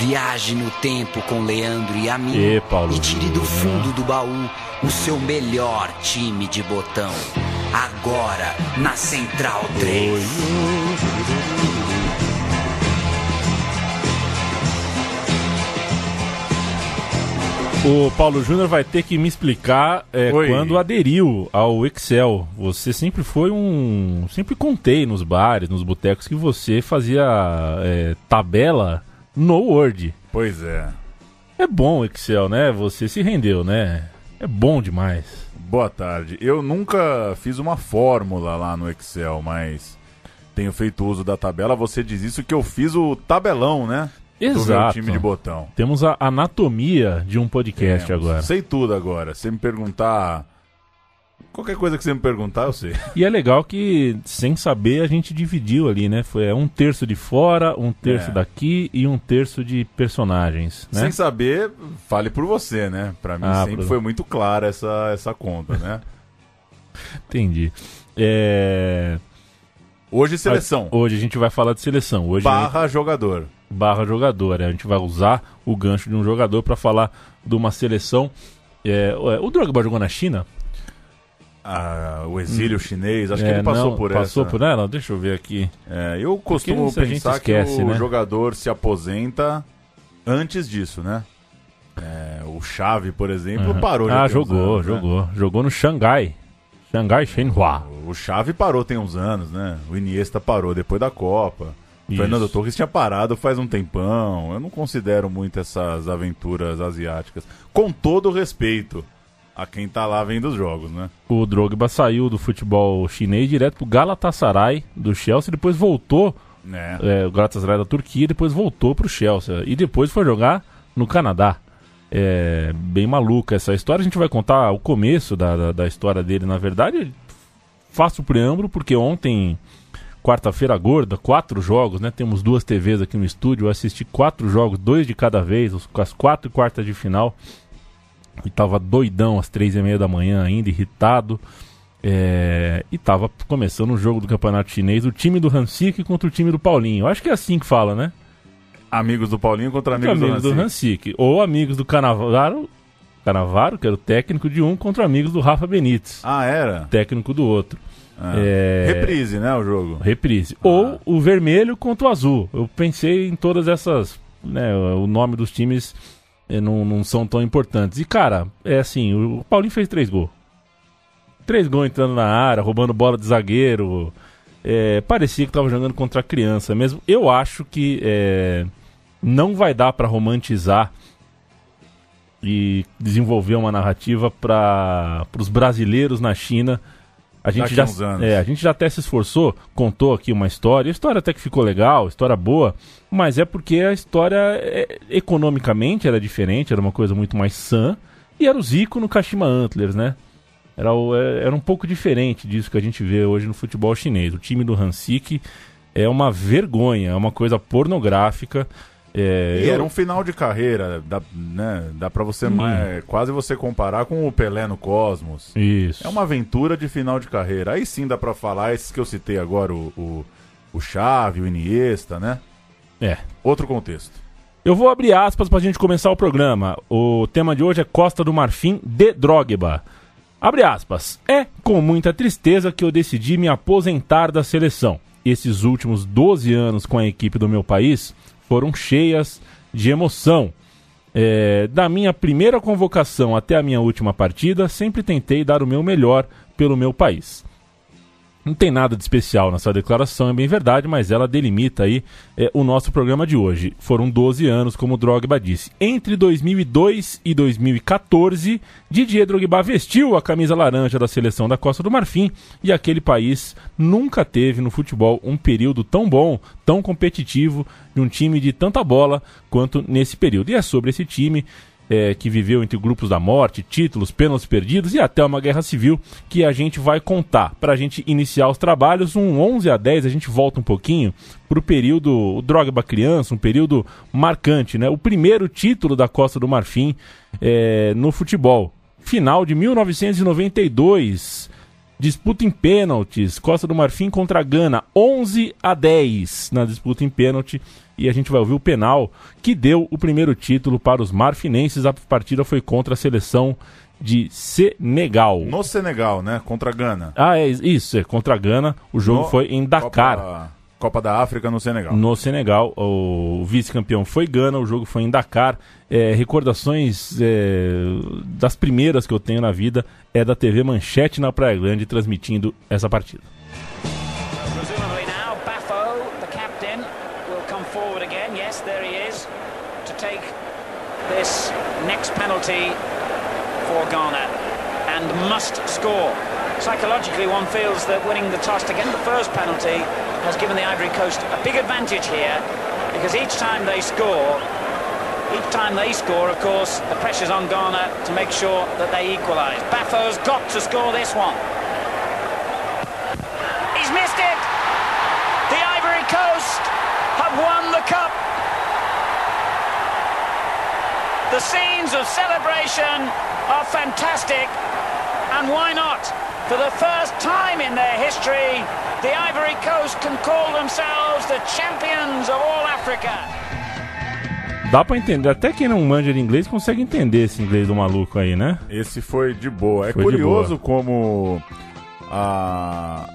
Viaje no tempo com Leandro e a mim E, Paulo e tire do fundo do baú o seu melhor time de botão. Agora na Central 3. O Paulo Júnior vai ter que me explicar é, Oi. quando aderiu ao Excel. Você sempre foi um. Sempre contei nos bares, nos botecos, que você fazia é, tabela no Word. Pois é. É bom o Excel, né? Você se rendeu, né? É bom demais. Boa tarde. Eu nunca fiz uma fórmula lá no Excel, mas tenho feito uso da tabela. Você diz isso que eu fiz o tabelão, né? Exato. time de botão. Temos a anatomia de um podcast Temos. agora. Sei tudo agora. Se me perguntar. Qualquer coisa que você me perguntar, eu sei. E é legal que, sem saber, a gente dividiu ali, né? Foi é, um terço de fora, um terço É. daqui e um terço de personagens, né? Sem saber, fale por você, né? Pra mim Ah, sempre pro- foi muito clara essa, essa conta, né? Entendi. É... Hoje, seleção. Hoje a gente vai falar de seleção. Hoje Barra jogador. gente- barra jogador. A gente vai usar o gancho de um jogador para falar de uma seleção. É, o Drogba jogou na China? O exílio chinês, acho que É, ele passou não, por Passou essa. por ela? Deixa eu ver aqui. É, eu costumo pensar esquece, que o né? jogador se aposenta antes disso, né? É, o Chave, por exemplo, Uhum. parou. Ah, jogou, anos, né? jogou. Jogou no Xangai. Xangai Shenhua. O Chave parou tem uns anos, né? O Iniesta parou depois da Copa. O Isso. Fernando Torres tinha parado faz um tempão. Eu não considero muito essas aventuras asiáticas. Com todo respeito a quem tá lá vendo os jogos, né? O Drogba saiu do futebol chinês direto pro Galatasaray do Chelsea, depois voltou, É. é, o Galatasaray da Turquia, depois voltou pro Chelsea e depois foi jogar no Canadá. É bem maluca essa história. A gente vai contar o começo da, da, da história dele, na verdade. Faço o preâmbulo porque ontem, quarta-feira gorda, quatro jogos, né? Temos duas TVs aqui no estúdio. Eu assisti quatro jogos, dois de cada vez, os- as quatro quartas de final. E tava doidão às três e meia da manhã ainda, irritado. É, e tava começando o jogo do campeonato chinês, o time do Hansik contra o time do Paulinho. Acho que é assim que fala, né? Amigos do Paulinho contra Contra amigos, do Hansi. Hansik. Ou amigos do Canavaro, Canavaro, que era o técnico de um, contra amigos do Rafa Benítez, Ah, era? técnico do outro. Ah. É, Reprise, né, o jogo? Reprise. Ah. Ou o vermelho contra o azul. Eu pensei em todas essas. Né, o nome dos times não, não são tão importantes. E, cara, é assim: o Paulinho fez três gols. Três gols entrando na área, roubando bola de zagueiro. É, parecia que tava jogando contra a criança mesmo. Eu acho que é, não vai dar pra romantizar e desenvolver uma narrativa para os brasileiros na China. A gente, já, é, a gente já até se esforçou, contou aqui uma história, a história até que ficou legal, história boa, mas é porque a história é, economicamente era diferente, era uma coisa muito mais sã, e era o Zico no Kashima Antlers, né? Era, o- é- era um pouco diferente disso que a gente vê hoje no futebol chinês. O time do Hansik é uma vergonha, é uma coisa pornográfica. É, E eu- era um final de carreira, dá, né, dá pra você Hum. mais, quase você comparar com o Pelé no Cosmos. Isso. É uma aventura de final de carreira. Aí sim dá pra falar, esses que eu citei agora, o, o, o Chave, o Iniesta, né? É. Outro contexto. Eu vou abrir aspas pra gente começar o programa. O tema de hoje é Costa do Marfim de Drogba. Abre aspas. É com muita tristeza que eu decidi me aposentar da seleção. Esses últimos 12 anos com a equipe do meu país foram cheias de emoção. É, da minha primeira convocação até a minha última partida, sempre tentei dar o meu melhor pelo meu país. Não tem nada de especial nessa declaração, é bem verdade, mas ela delimita aí é, o nosso programa de hoje. Foram 12 anos, como o Drogba disse. Entre 2002 e 2014, Didier Drogba vestiu a camisa laranja da seleção da Costa do Marfim e aquele país nunca teve no futebol um período tão bom, tão competitivo, de um time de tanta bola quanto nesse período. E é sobre esse time é, que viveu entre grupos da morte, títulos, pênaltis perdidos e até uma guerra civil que a gente vai contar. Para a gente iniciar os trabalhos, um 11 a 10, a gente volta um pouquinho para o período o Drogba criança, um período marcante, né? O primeiro título da Costa do Marfim é, no futebol. Final de 1992. Disputa em pênaltis, Costa do Marfim contra Gana, 11 a 10 na disputa em pênalti e a gente vai ouvir o penal que deu o primeiro título para os marfinenses. A partida foi contra a seleção de Senegal. No Senegal, né? Contra a Gana. Ah, é isso, é contra a Gana. O jogo no foi em Dakar. Copa, Copa, da África no Senegal. No Senegal, o vice-campeão foi Gana, o jogo foi em Dakar. É, recordações é, das primeiras que eu tenho na vida é da TV Manchete na Praia Grande transmitindo essa partida. this next penalty for Ghana and must score. Psychologically, one feels that winning the toss to get the first penalty has given the Ivory Coast a big advantage here because each time they score, each time they score, of course, the pressure's on Ghana to make sure that they equalise. Bafo's got to score this one. He's missed it! The Ivory Coast have won the cup The scenes of celebration are fantastic. And why not? For the first time in their history, the Ivory Coast can call themselves the champions of all Africa. Dá pra entender, até quem não manja de inglês consegue entender esse inglês do maluco aí, né? Esse foi de boa. É foi curioso como a,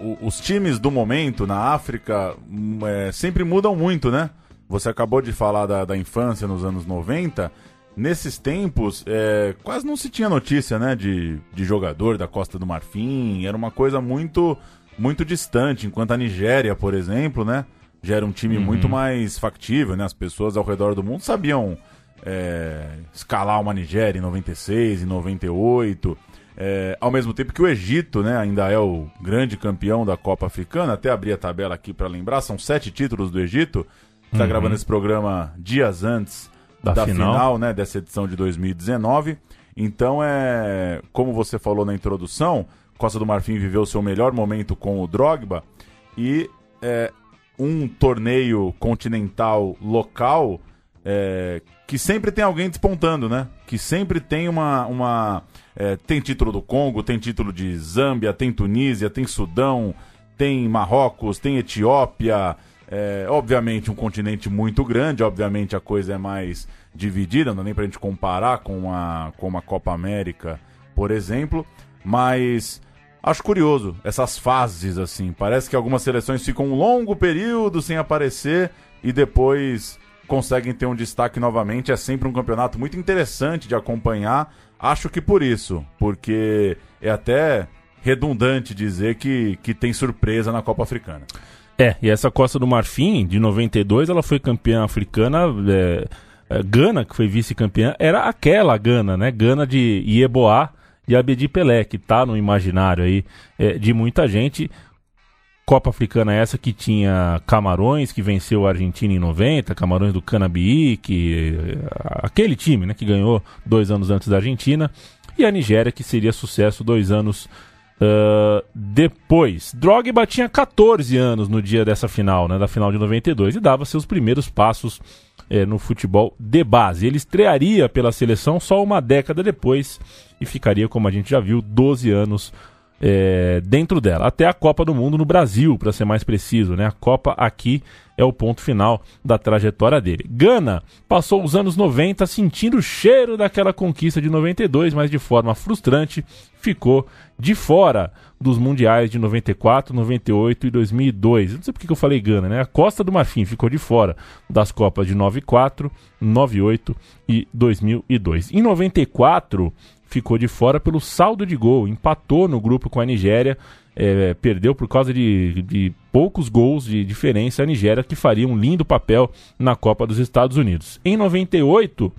o, os times do momento na África hum, é, sempre mudam muito, né? Você acabou de falar da, da infância nos anos 90. Nesses tempos, é, quase não se tinha notícia né, de, de jogador da Costa do Marfim. Era uma coisa muito muito distante. Enquanto a Nigéria, por exemplo, né, já era um time uhum. muito mais factível. Né? As pessoas ao redor do mundo sabiam é, escalar uma Nigéria em 96, em 98. É, ao mesmo tempo que o Egito né, ainda é o grande campeão da Copa Africana. Até abri a tabela aqui para lembrar: são sete títulos do Egito está uhum. gravando esse programa dias antes da, da final. final, né, dessa edição de 2019. Então é, como você falou na introdução, Costa do Marfim viveu seu melhor momento com o Drogba e é, um torneio continental local é, que sempre tem alguém despontando, né? Que sempre tem uma. uma é, tem título do Congo, tem título de Zâmbia, tem Tunísia, tem Sudão, tem Marrocos, tem Etiópia, é, obviamente, um continente muito grande, obviamente a coisa é mais dividida, não dá nem pra gente comparar com a, com uma Copa América, por exemplo, mas acho curioso essas fases assim. Parece que algumas seleções ficam um longo período sem aparecer e depois conseguem ter um destaque novamente. É sempre um campeonato muito interessante de acompanhar. Acho que por isso, porque é até redundante dizer que, que tem surpresa na Copa Africana. É, e essa Costa do Marfim, de 92, ela foi campeã africana. É, é, Gana, que foi vice-campeã, era aquela Gana, né? Gana de Ieboá e Abedi Pelé, que tá no imaginário aí é, de muita gente. Copa Africana essa que tinha Camarões, que venceu a Argentina em 90, Camarões do Canabi, que aquele time, né, que ganhou dois anos antes da Argentina, e a Nigéria, que seria sucesso dois anos Uh, depois, Drogba tinha 14 anos no dia dessa final, né, da final de 92, e dava seus primeiros passos eh, no futebol de base. Ele estrearia pela seleção só uma década depois e ficaria, como a gente já viu, 12 anos é, dentro dela. Até a Copa do Mundo no Brasil, para ser mais preciso. Né? A Copa aqui é o ponto final da trajetória dele. Gana passou os anos 90 sentindo o cheiro daquela conquista de 92, mas de forma frustrante ficou de fora dos mundiais de 94, 98 e 2002. Não sei por que eu falei Gana, né? A Costa do Marfim ficou de fora das Copas de 94, 98 e 2002. Em 94 ficou de fora pelo saldo de gol, empatou no grupo com a Nigéria, é, perdeu por causa de, de poucos gols de diferença a Nigéria, que faria um lindo papel na Copa dos Estados Unidos. Em 98,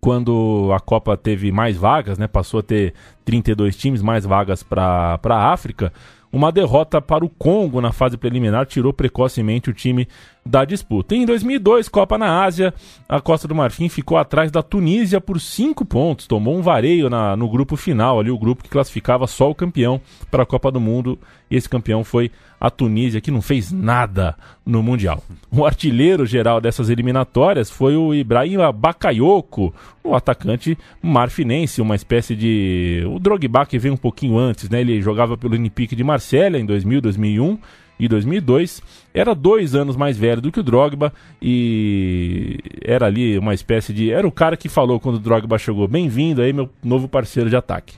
quando a Copa teve mais vagas, né, passou a ter 32 times, mais vagas para a África, uma derrota para o Congo na fase preliminar tirou precocemente o time da disputa. Em 2002, Copa na Ásia, a Costa do Marfim ficou atrás da Tunísia por 5 pontos, tomou um vareio na, no grupo final, ali o grupo que classificava só o campeão para a Copa do Mundo, e esse campeão foi a Tunísia, que não fez nada no Mundial. O artilheiro geral dessas eliminatórias foi o Ibrahim Bakayoko, o atacante marfinense, uma espécie de... O Drogba que veio um pouquinho antes, né? Ele jogava pelo Olympique de Marselha em 2000, 2001 e 2002. Era dois anos mais velho do que o Drogba e era ali uma espécie de... Era o cara que falou quando o Drogba chegou, bem-vindo aí meu novo parceiro de ataque.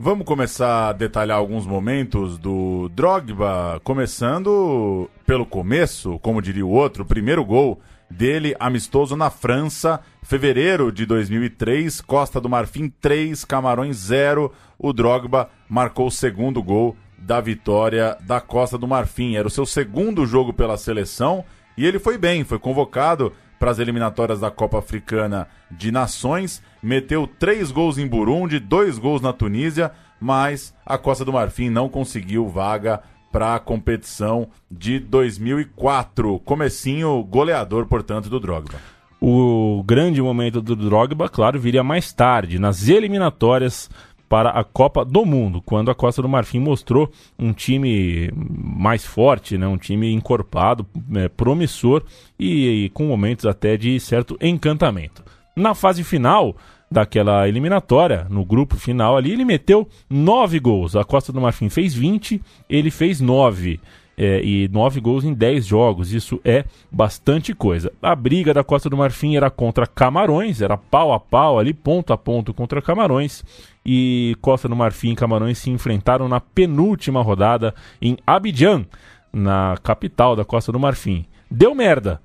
Vamos começar a detalhar alguns momentos do Drogba, começando pelo começo, como diria o outro, o primeiro gol dele amistoso na França, fevereiro de 2003, Costa do Marfim 3, Camarões 0. O Drogba marcou o segundo gol da vitória da Costa do Marfim. Era o seu segundo jogo pela seleção e ele foi bem, foi convocado para as eliminatórias da Copa Africana de Nações, meteu três gols em Burundi, dois gols na Tunísia, mas a Costa do Marfim não conseguiu vaga para a competição de 2004. Comecinho goleador, portanto, do Drogba. O grande momento do Drogba, claro, viria mais tarde, nas eliminatórias para a Copa do Mundo, quando a Costa do Marfim mostrou um time mais forte, né, um time encorpado, é, promissor e, e com momentos até de certo encantamento. Na fase final daquela eliminatória, no grupo final ali, ele meteu nove gols. A Costa do Marfim fez 20, ele fez nove é, e nove gols em dez jogos. Isso é bastante coisa. A briga da Costa do Marfim era contra Camarões, era pau a pau ali, ponto a ponto contra Camarões. E Costa do Marfim e Camarões se enfrentaram na penúltima rodada em Abidjan, na capital da Costa do Marfim. Deu merda.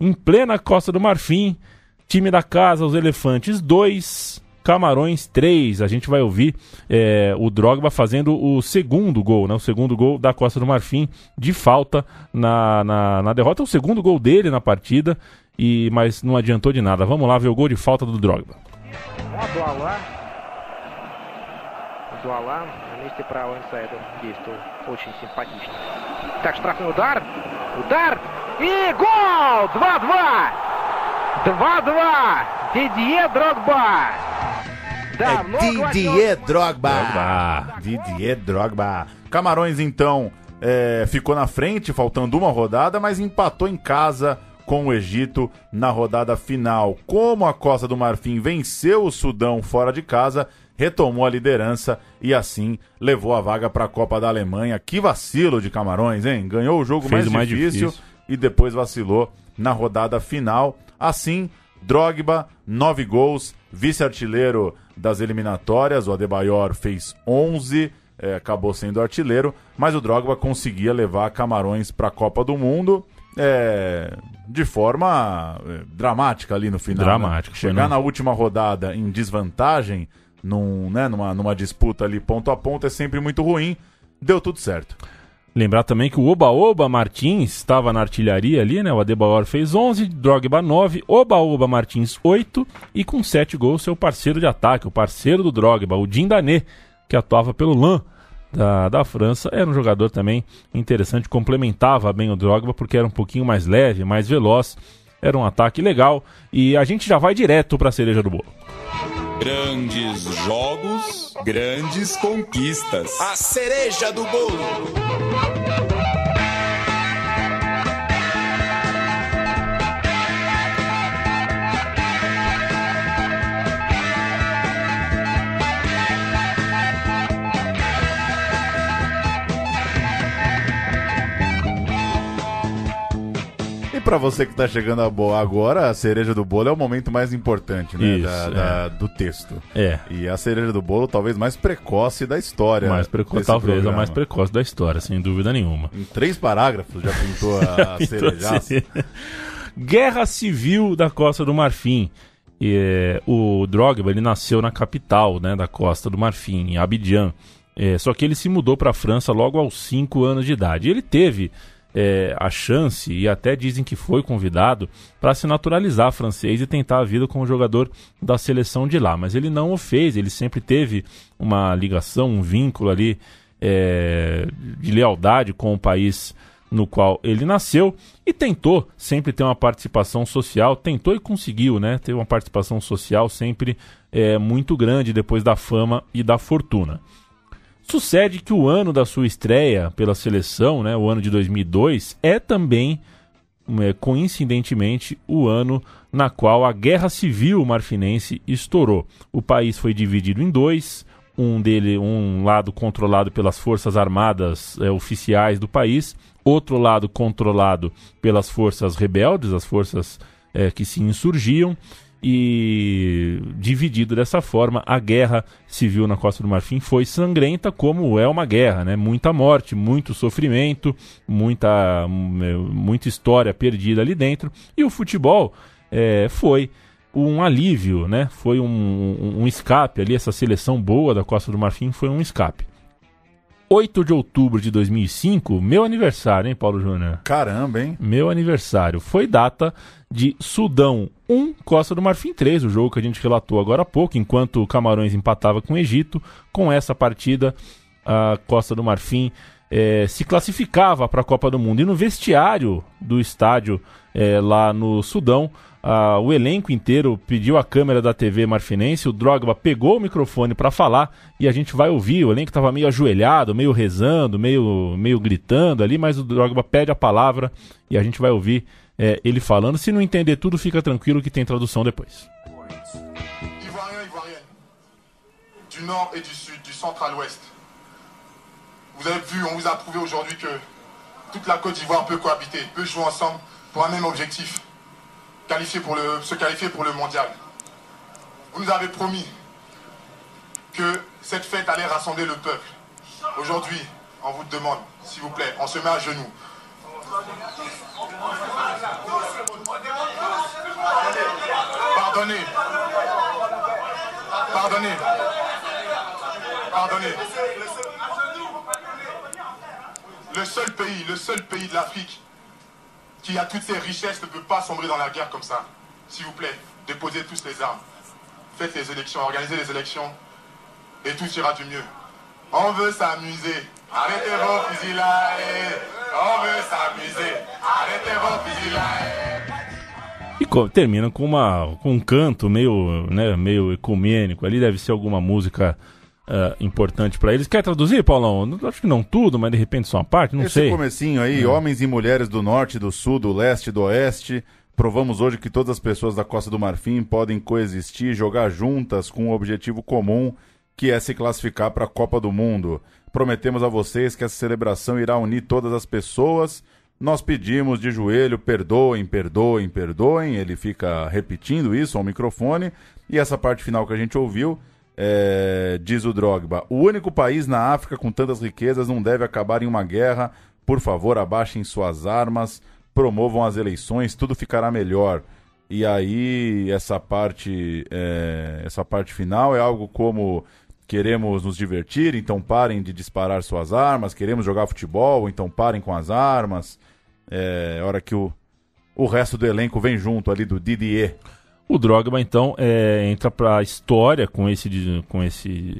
Em plena Costa do Marfim, time da casa, os Elefantes 2, Camarões 3. A gente vai ouvir é, o Drogba fazendo o segundo gol, né? O segundo gol da Costa do Marfim de falta na, na, na derrota. O segundo gol dele na partida, e mas não adiantou de nada. Vamos lá ver o gol de falta do Drogba. Дуала на месте правого инсайда действовал очень симпатично. Так, штрафной удар. Удар. И гол! 2-2! 2-2! Didier Drogba! É Didier Drogba. Drogba. Didier Drogba. Camarões, então, é, ficou na frente, faltando uma rodada, mas empatou em casa com o Egito na rodada final. Como a Costa do Marfim venceu o Sudão fora de casa, retomou a liderança e assim levou a vaga para a Copa da Alemanha. Que vacilo de Camarões, hein? Ganhou o jogo mais, mais difícil, difícil e depois vacilou na rodada final. Assim, Drogba, nove gols, vice-artilheiro das eliminatórias. O Adebayor fez 11, é, acabou sendo artilheiro, mas o Drogba conseguia levar Camarões para a Copa do Mundo. É, de forma é, dramática ali no final. Né? Dramático. Né? Chegar na última rodada em desvantagem, num, né, numa, numa disputa ali ponto a ponto, é sempre muito ruim. Deu tudo certo. Lembrar também que o Oba-Oba Martins estava na artilharia ali, né? O Adebayor fez 11, Drogba 9, Oba-Oba Martins 8 e com 7 gols seu parceiro de ataque, o parceiro do Drogba, o Dindané, que atuava pelo LAN da, da França. Era um jogador também interessante, complementava bem o Drogba porque era um pouquinho mais leve, mais veloz. Era um ataque legal e a gente já vai direto para a cereja do bolo. Grandes jogos, grandes conquistas. A cereja do bolo. Para você que está chegando agora, a cereja do bolo é o momento mais importante, né? Isso, da, é. da, do texto. É. E a cereja do bolo, talvez mais precoce da história. Mais precoce, talvez programa. a mais precoce da história, sem dúvida nenhuma. Em três parágrafos já pintou a, a cereja. Guerra Civil da Costa do Marfim. E, é, o Drogba ele nasceu na capital né, da Costa do Marfim, em Abidjan. É, só que ele se mudou para a França logo aos 5 anos de idade. E ele teve é, a chance, e até dizem que foi convidado, para se naturalizar francês e tentar a vida como jogador da seleção de lá. Mas ele não o fez, ele sempre teve uma ligação, um vínculo ali é, de lealdade com o país no qual ele nasceu e tentou sempre ter uma participação social, tentou e conseguiu, né? Ter uma participação social sempre é, muito grande depois da fama e da fortuna. Sucede que o ano da sua estreia pela seleção, né, o ano de 2002, é também, é, coincidentemente, o ano na qual a guerra civil marfinense estourou. O país foi dividido em dois, um dele, um lado controlado pelas forças armadas é, oficiais do país, outro lado controlado pelas forças rebeldes, as forças é, que se insurgiam e dividido dessa forma, a guerra civil na Costa do Marfim foi sangrenta, como é uma guerra, né? Muita morte, muito sofrimento, muita, muita história perdida ali dentro. E o futebol é, foi um alívio, né? Foi um, um, um escape ali, essa seleção boa da Costa do Marfim foi um escape. 8 de outubro de 2005, meu aniversário, hein, Paulo Júnior? Caramba, hein? Meu aniversário. Foi data de Sudão 1, Costa do Marfim 3, o jogo que a gente relatou agora há pouco, enquanto o Camarões empatava com o Egito. Com essa partida, a Costa do Marfim é, se classificava para a Copa do Mundo. E no vestiário do estádio é, lá no Sudão, ah, o elenco inteiro pediu a câmera da TV Marfinense, o Drogba pegou o microfone para falar e a gente vai ouvir. O elenco estava meio ajoelhado, meio rezando, meio, meio gritando ali, mas o Drogba pede a palavra e a gente vai ouvir é, ele falando. Se não entender tudo, fica tranquilo que tem tradução depois. Ivoirien, Ivoirien, du nord et du sud, du central-ouest. Vous avez vu, on vous a prouvé aujourd'hui que toute la Côte d'Ivoire peut cohabiter, peut jouer ensemble pour un même objectif. Qualifier pour le, se qualifier pour le mondial. Vous nous avez promis que cette fête allait rassembler le peuple. Aujourd'hui, on vous demande, s'il vous plaît, on se met à genoux. Pardonnez. Pardonnez. Pardonnez. Le seul pays, le seul pays de l'Afrique qui a toutes ces richesses ne peut pas sombrer dans la guerre comme ça. S'il vous plaît, déposez tous les armes. Faites les élections, organisez les élections, et tout ira du mieux. On veut s'amuser. Arrêtez vos fusils là. On veut s'amuser. Arrêtez vos fusils là. E termina com, uma, com um canto meio, né, meio ecumênico. Ali deve ser alguma música uh, importante para eles. Quer traduzir, Paulão? Acho que não tudo, mas de repente só uma parte, não Esse sei. Esse comecinho aí, é. homens e mulheres do norte, do sul, do leste, do oeste. Provamos hoje que todas as pessoas da Costa do Marfim podem coexistir, jogar juntas com um objetivo comum, que é se classificar para a Copa do Mundo. Prometemos a vocês que essa celebração irá unir todas as pessoas. Nós pedimos de joelho, perdoem, perdoem, perdoem. Ele fica repetindo isso ao microfone. E essa parte final que a gente ouviu é, diz o Drogba, o único país na África com tantas riquezas não deve acabar em uma guerra. Por favor, abaixem suas armas, promovam as eleições, tudo ficará melhor. E aí essa parte, é, essa parte final é algo como queremos nos divertir, então parem de disparar suas armas, queremos jogar futebol, então parem com as armas. É hora que o, o resto do elenco vem junto ali do Didier. O Drogba, então, é, entra para a história com esse, com, esse,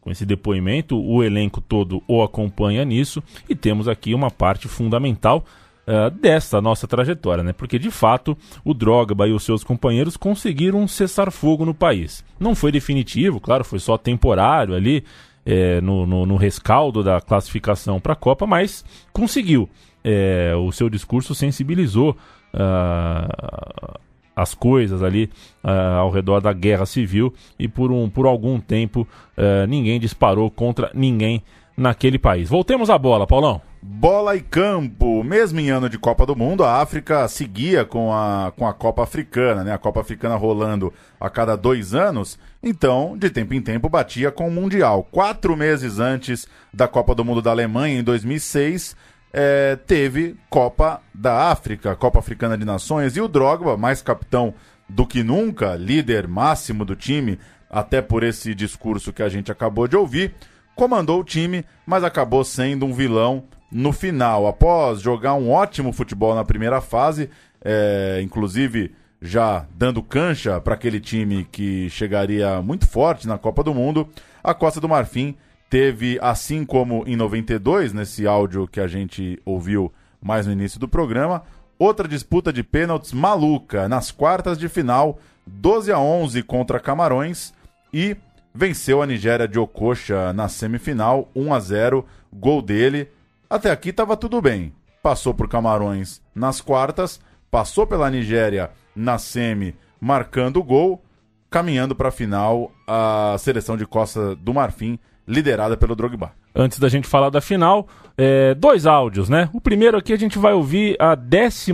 com esse depoimento. O elenco todo o acompanha nisso. E temos aqui uma parte fundamental uh, dessa nossa trajetória, né? Porque, de fato, o Drogba e os seus companheiros conseguiram cessar fogo no país. Não foi definitivo, claro, foi só temporário ali. É, no, no, no, rescaldo da classificação para a Copa, mas conseguiu. É, o seu discurso sensibilizou uh, as coisas ali uh, ao redor da guerra civil e por, um, por algum tempo uh, ninguém disparou contra ninguém naquele país. Voltemos à bola, Paulão. Bola e campo. Mesmo em ano de Copa do Mundo, a África seguia com a, com a Copa Africana, né? A Copa Africana rolando a cada dois anos. Então, de tempo em tempo, batia com o Mundial. Quatro meses antes da Copa do Mundo da Alemanha, em 2006, é, teve Copa da África, Copa Africana de Nações, e o Drogba, mais capitão do que nunca, líder máximo do time, até por esse discurso que a gente acabou de ouvir, comandou o time, mas acabou sendo um vilão no final. Após jogar um ótimo futebol na primeira fase, é, inclusive já dando cancha para aquele time que chegaria muito forte na Copa do Mundo, a Costa do Marfim teve, assim como em 92, nesse áudio que a gente ouviu mais no início do programa, outra disputa de pênaltis maluca nas quartas de final, 12 a 11 contra Camarões e venceu a Nigéria de Okocha na semifinal, 1 a 0, gol dele. Até aqui estava tudo bem. Passou por Camarões nas quartas, passou pela Nigéria na semi, marcando o gol, caminhando para a final a seleção de Costa do Marfim, liderada pelo Drogba antes da gente falar da final, é, dois áudios, né? O primeiro aqui a gente vai ouvir a 12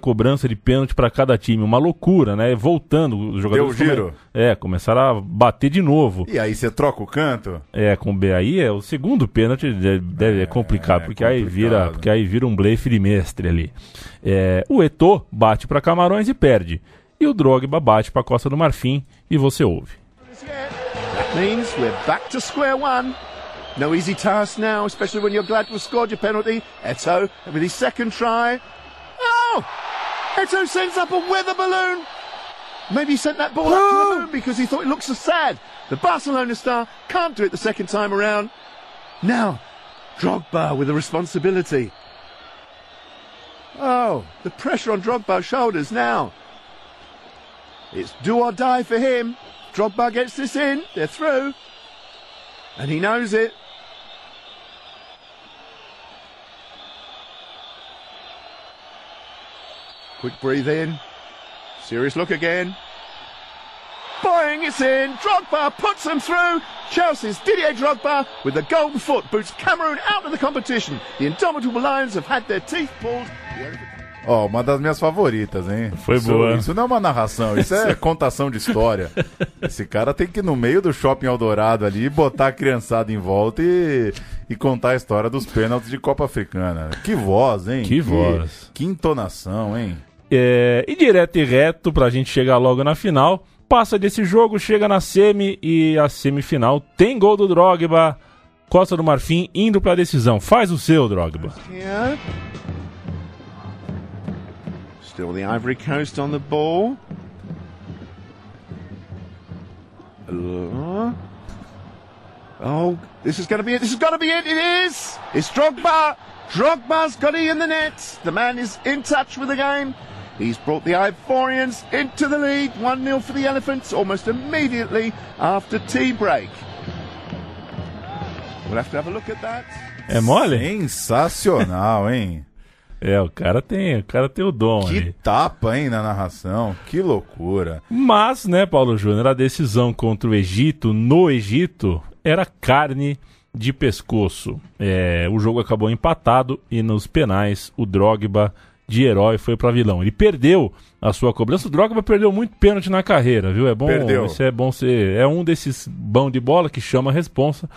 cobrança de pênalti para cada time. Uma loucura, né? Voltando, os jogadores. Deu giro. Come... É, começaram a bater de novo. E aí você troca o canto? É, com o B aí é o segundo pênalti, é, é complicado, é, porque, complicado. Aí vira, porque aí vira um blefe de mestre ali. É, o Eto'o bate para Camarões e perde. E o Drogba bate para Costa do Marfim e você ouve. That means we're back to square one. No easy task now, especially when you're glad to have scored your penalty. Eto with his second try. Oh! Eto sends up a weather balloon. Maybe he sent that ball up to the moon because he thought it looked so sad. The Barcelona star can't do it the second time around. Now, Drogba with the responsibility. Oh, the pressure on Drogba's shoulders now. It's do or die for him. Drogba gets this in. They're through. And he knows it. Quick breathe in. Serious look again. Boing, it's in. Drogba puts them through. Chelsea's Didier Drogba with the golden foot boots Cameroon out of the competition. The indomitable Lions have had their teeth pulled. Ó, oh, uma das minhas favoritas, hein? Foi isso, boa. Isso não é uma narração, isso é contação de história. Esse cara tem que ir no meio do shopping Eldorado ali, botar a criançada em volta e, e contar a história dos pênaltis de Copa Africana. Que voz, hein? Que, que voz. Que entonação, hein? É, e direto e reto pra gente chegar logo na final. Passa desse jogo, chega na semi e a semifinal tem gol do Drogba. Costa do Marfim indo pra decisão. Faz o seu, Drogba. Still the Ivory Coast on the ball. Uh, oh, this is going to be it. This is going to be it. It is. It's Drogba. Drogba's got it in the net. The man is in touch with the game. He's brought the Ivorians into the lead. 1 0 for the Elephants almost immediately after tea break. We'll have to have a look at that. É mole? Sensacional, hein? É, o cara tem, o cara tem o dom que ali. tapa, hein, na narração. Que loucura. Mas, né, Paulo Júnior, a decisão contra o Egito, no Egito, era carne de pescoço. É, o jogo acabou empatado e nos penais o Drogba de herói foi para vilão. Ele perdeu a sua cobrança. O Drogba perdeu muito pênalti na carreira, viu? É bom, perdeu. Isso é bom ser, é um desses bão de bola que chama a responsa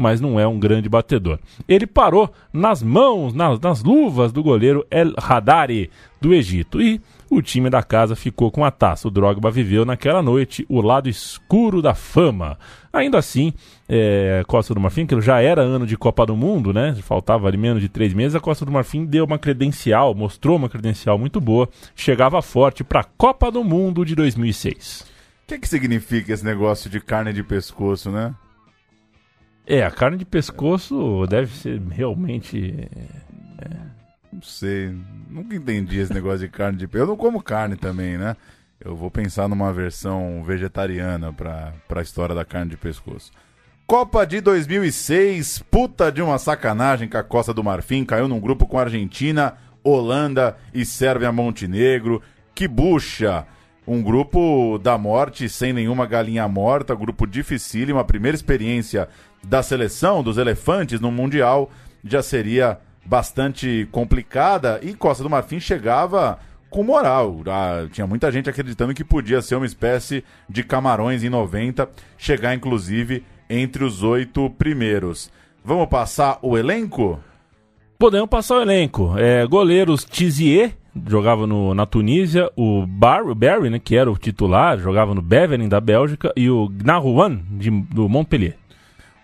mas não é um grande batedor. Ele parou nas mãos, nas, nas luvas do goleiro El Hadari do Egito e o time da casa ficou com a taça. O Drogba viveu naquela noite o lado escuro da fama. Ainda assim, é, Costa do Marfim, que já era ano de Copa do Mundo, né? Faltava ali menos de três meses, a Costa do Marfim deu uma credencial, mostrou uma credencial muito boa, chegava forte para a Copa do Mundo de 2006. O que, que significa esse negócio de carne de pescoço, né? É, a carne de pescoço deve ser realmente. É... Não sei. Nunca entendi esse negócio de carne de pescoço. Eu não como carne também, né? Eu vou pensar numa versão vegetariana para a história da carne de pescoço. Copa de 2006, puta de uma sacanagem que a Costa do Marfim caiu num grupo com Argentina, Holanda e Sérvia Montenegro. Que bucha! Um grupo da morte sem nenhuma galinha morta, grupo dificílimo, a primeira experiência da seleção dos elefantes no Mundial já seria bastante complicada e Costa do Marfim chegava com moral. Ah, tinha muita gente acreditando que podia ser uma espécie de Camarões em 90, chegar inclusive entre os oito primeiros. Vamos passar o elenco? Podemos passar o elenco. É, goleiros Tizier, jogava no, na Tunísia, o Bar, Barry, né, que era o titular, jogava no Beveren da Bélgica, e o Gnarouan de, do Montpellier.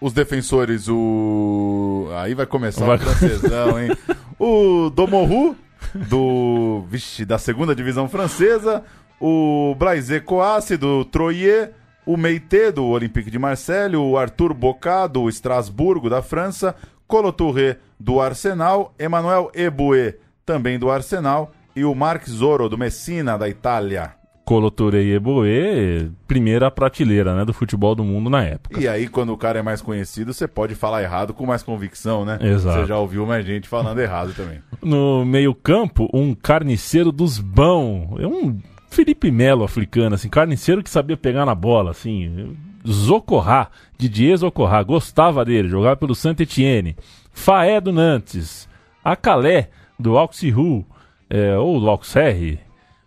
Os defensores, o. Aí vai começar vai... o francesão, hein? o Domorru, do. Vixe, da segunda divisão francesa. O Blaise Coasse, do Troyer. O Meite, do Olympique de Marseille. O Arthur Bocá, do Estrasburgo, da França. Colo Touré, do Arsenal. Emmanuel Eboué, também do Arsenal. E o Mark Zoro, do Messina, da Itália. Coloture e Eboe, primeira prateleira né, do futebol do mundo na época. E aí, quando o cara é mais conhecido, você pode falar errado com mais convicção, né? Exato. Você já ouviu mais gente falando errado também. No meio-campo, um carniceiro dos bão. É um Felipe Melo africano, assim, carniceiro que sabia pegar na bola, assim. Zocorrá, Didier Zocorrá, gostava dele, jogava pelo Saint Etienne. Faé do Nantes, Acalé do Auxerre, é, ou do Auxerre,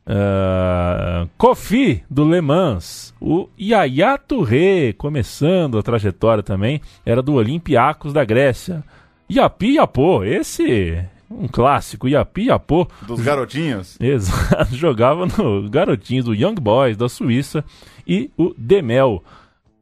Uh, Kofi do Le Mans, o Yaya Touré, começando a trajetória também, era do Olympiacos da Grécia. Yapi Yapô, esse um clássico, Yapi Yapô. Dos garotinhos? Exato, jogava no garotinhos do Young Boys da Suíça e o Demel,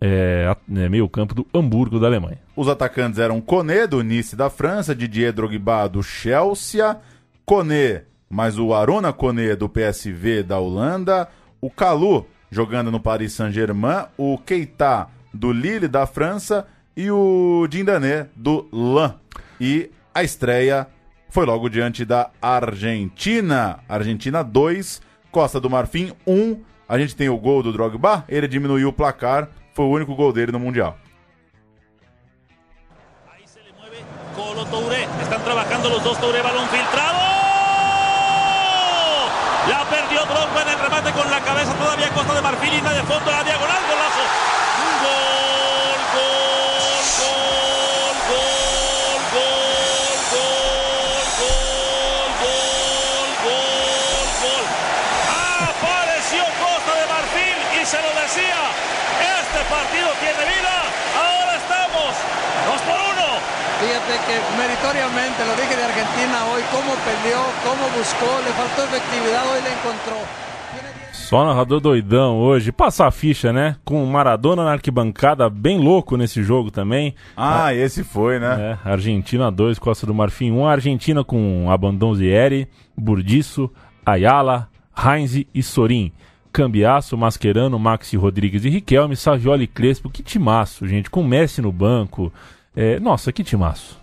é, é, meio campo do Hamburgo da Alemanha. Os atacantes eram Koné do Nice da França, Didier Drogba do Chelsea, Koné mas o Arona Kone do PSV da Holanda, o Calu jogando no Paris Saint-Germain, o Keita do Lille da França e o Dindané do Lan. E a estreia foi logo diante da Argentina. Argentina 2, Costa do Marfim 1. Um. A gente tem o gol do Drogba, ele diminuiu o placar, foi o único gol dele no Mundial. Aí se ele mueve, Colo Touré, estão trabalhando os dois, Touré, balão filtrado. Perdió Drogba en el remate con la cabeza todavía Costa de Marfil y de fondo la diagonal, golazo. Gol, gol, gol, gol, gol, gol, gol, gol, gol, gol. Apareció Costa de Marfil y se lo decía. Este partido tiene vida. Fíjate que meritoriamente, lo dije de Argentina hoy, cómo peleó, cómo buscou, le faltou efetividade, hoje ele encontrou. Só narrador doidão hoje. Passar a ficha, né? Com Maradona na arquibancada, bem louco nesse jogo também. Ah, esse foi, né? É, Argentina 2, Costa do Marfim 1. Argentina com Abandonzieri, Burdiço, Ayala, Heinz e Sorin. Cambiaço, Mascherano, Maxi Rodrigues e Riquelme, Savioli Crespo. Que timaço, gente. Com Messi no banco. É, nossa, que timaço.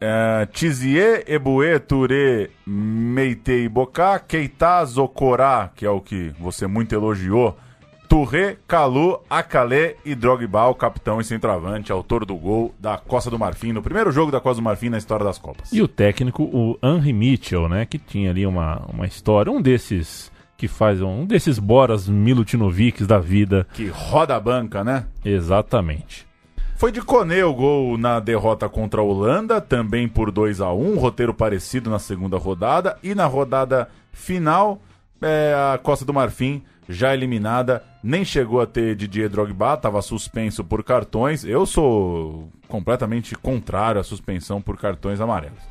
É, Tizier, Eboué, Touré, Meite e Bocá, Keita, Zocorá, que é o que você muito elogiou, Touré, Calu, Acalé e Drogba, o capitão e centroavante, autor do gol da Costa do Marfim, no primeiro jogo da Costa do Marfim na história das Copas. E o técnico, o Henry Mitchell, né, que tinha ali uma, uma história, um desses que faz um desses Boras Milutinovics da vida. Que roda a banca, né? Exatamente. Foi de Cone o gol na derrota contra a Holanda, também por 2 a 1 roteiro parecido na segunda rodada. E na rodada final, é, a Costa do Marfim já eliminada, nem chegou a ter Didier Drogba, estava suspenso por cartões. Eu sou completamente contrário à suspensão por cartões amarelos.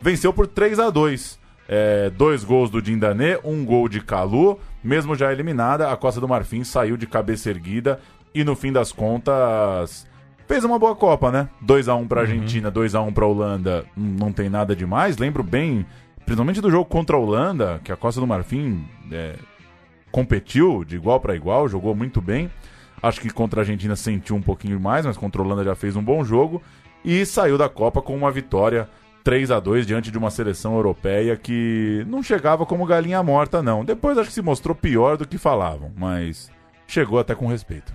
Venceu por 3 a 2 é, dois gols do Dindané, um gol de Calu. Mesmo já eliminada, a Costa do Marfim saiu de cabeça erguida e no fim das contas fez uma boa Copa, né? 2 a 1 para Argentina, uhum. 2 a 1 para Holanda, não tem nada demais. Lembro bem, principalmente do jogo contra a Holanda, que a Costa do Marfim é, competiu de igual para igual, jogou muito bem. Acho que contra a Argentina sentiu um pouquinho mais, mas contra a Holanda já fez um bom jogo e saiu da Copa com uma vitória 3 a 2 diante de uma seleção europeia que não chegava como galinha morta não. Depois acho que se mostrou pior do que falavam, mas chegou até com respeito.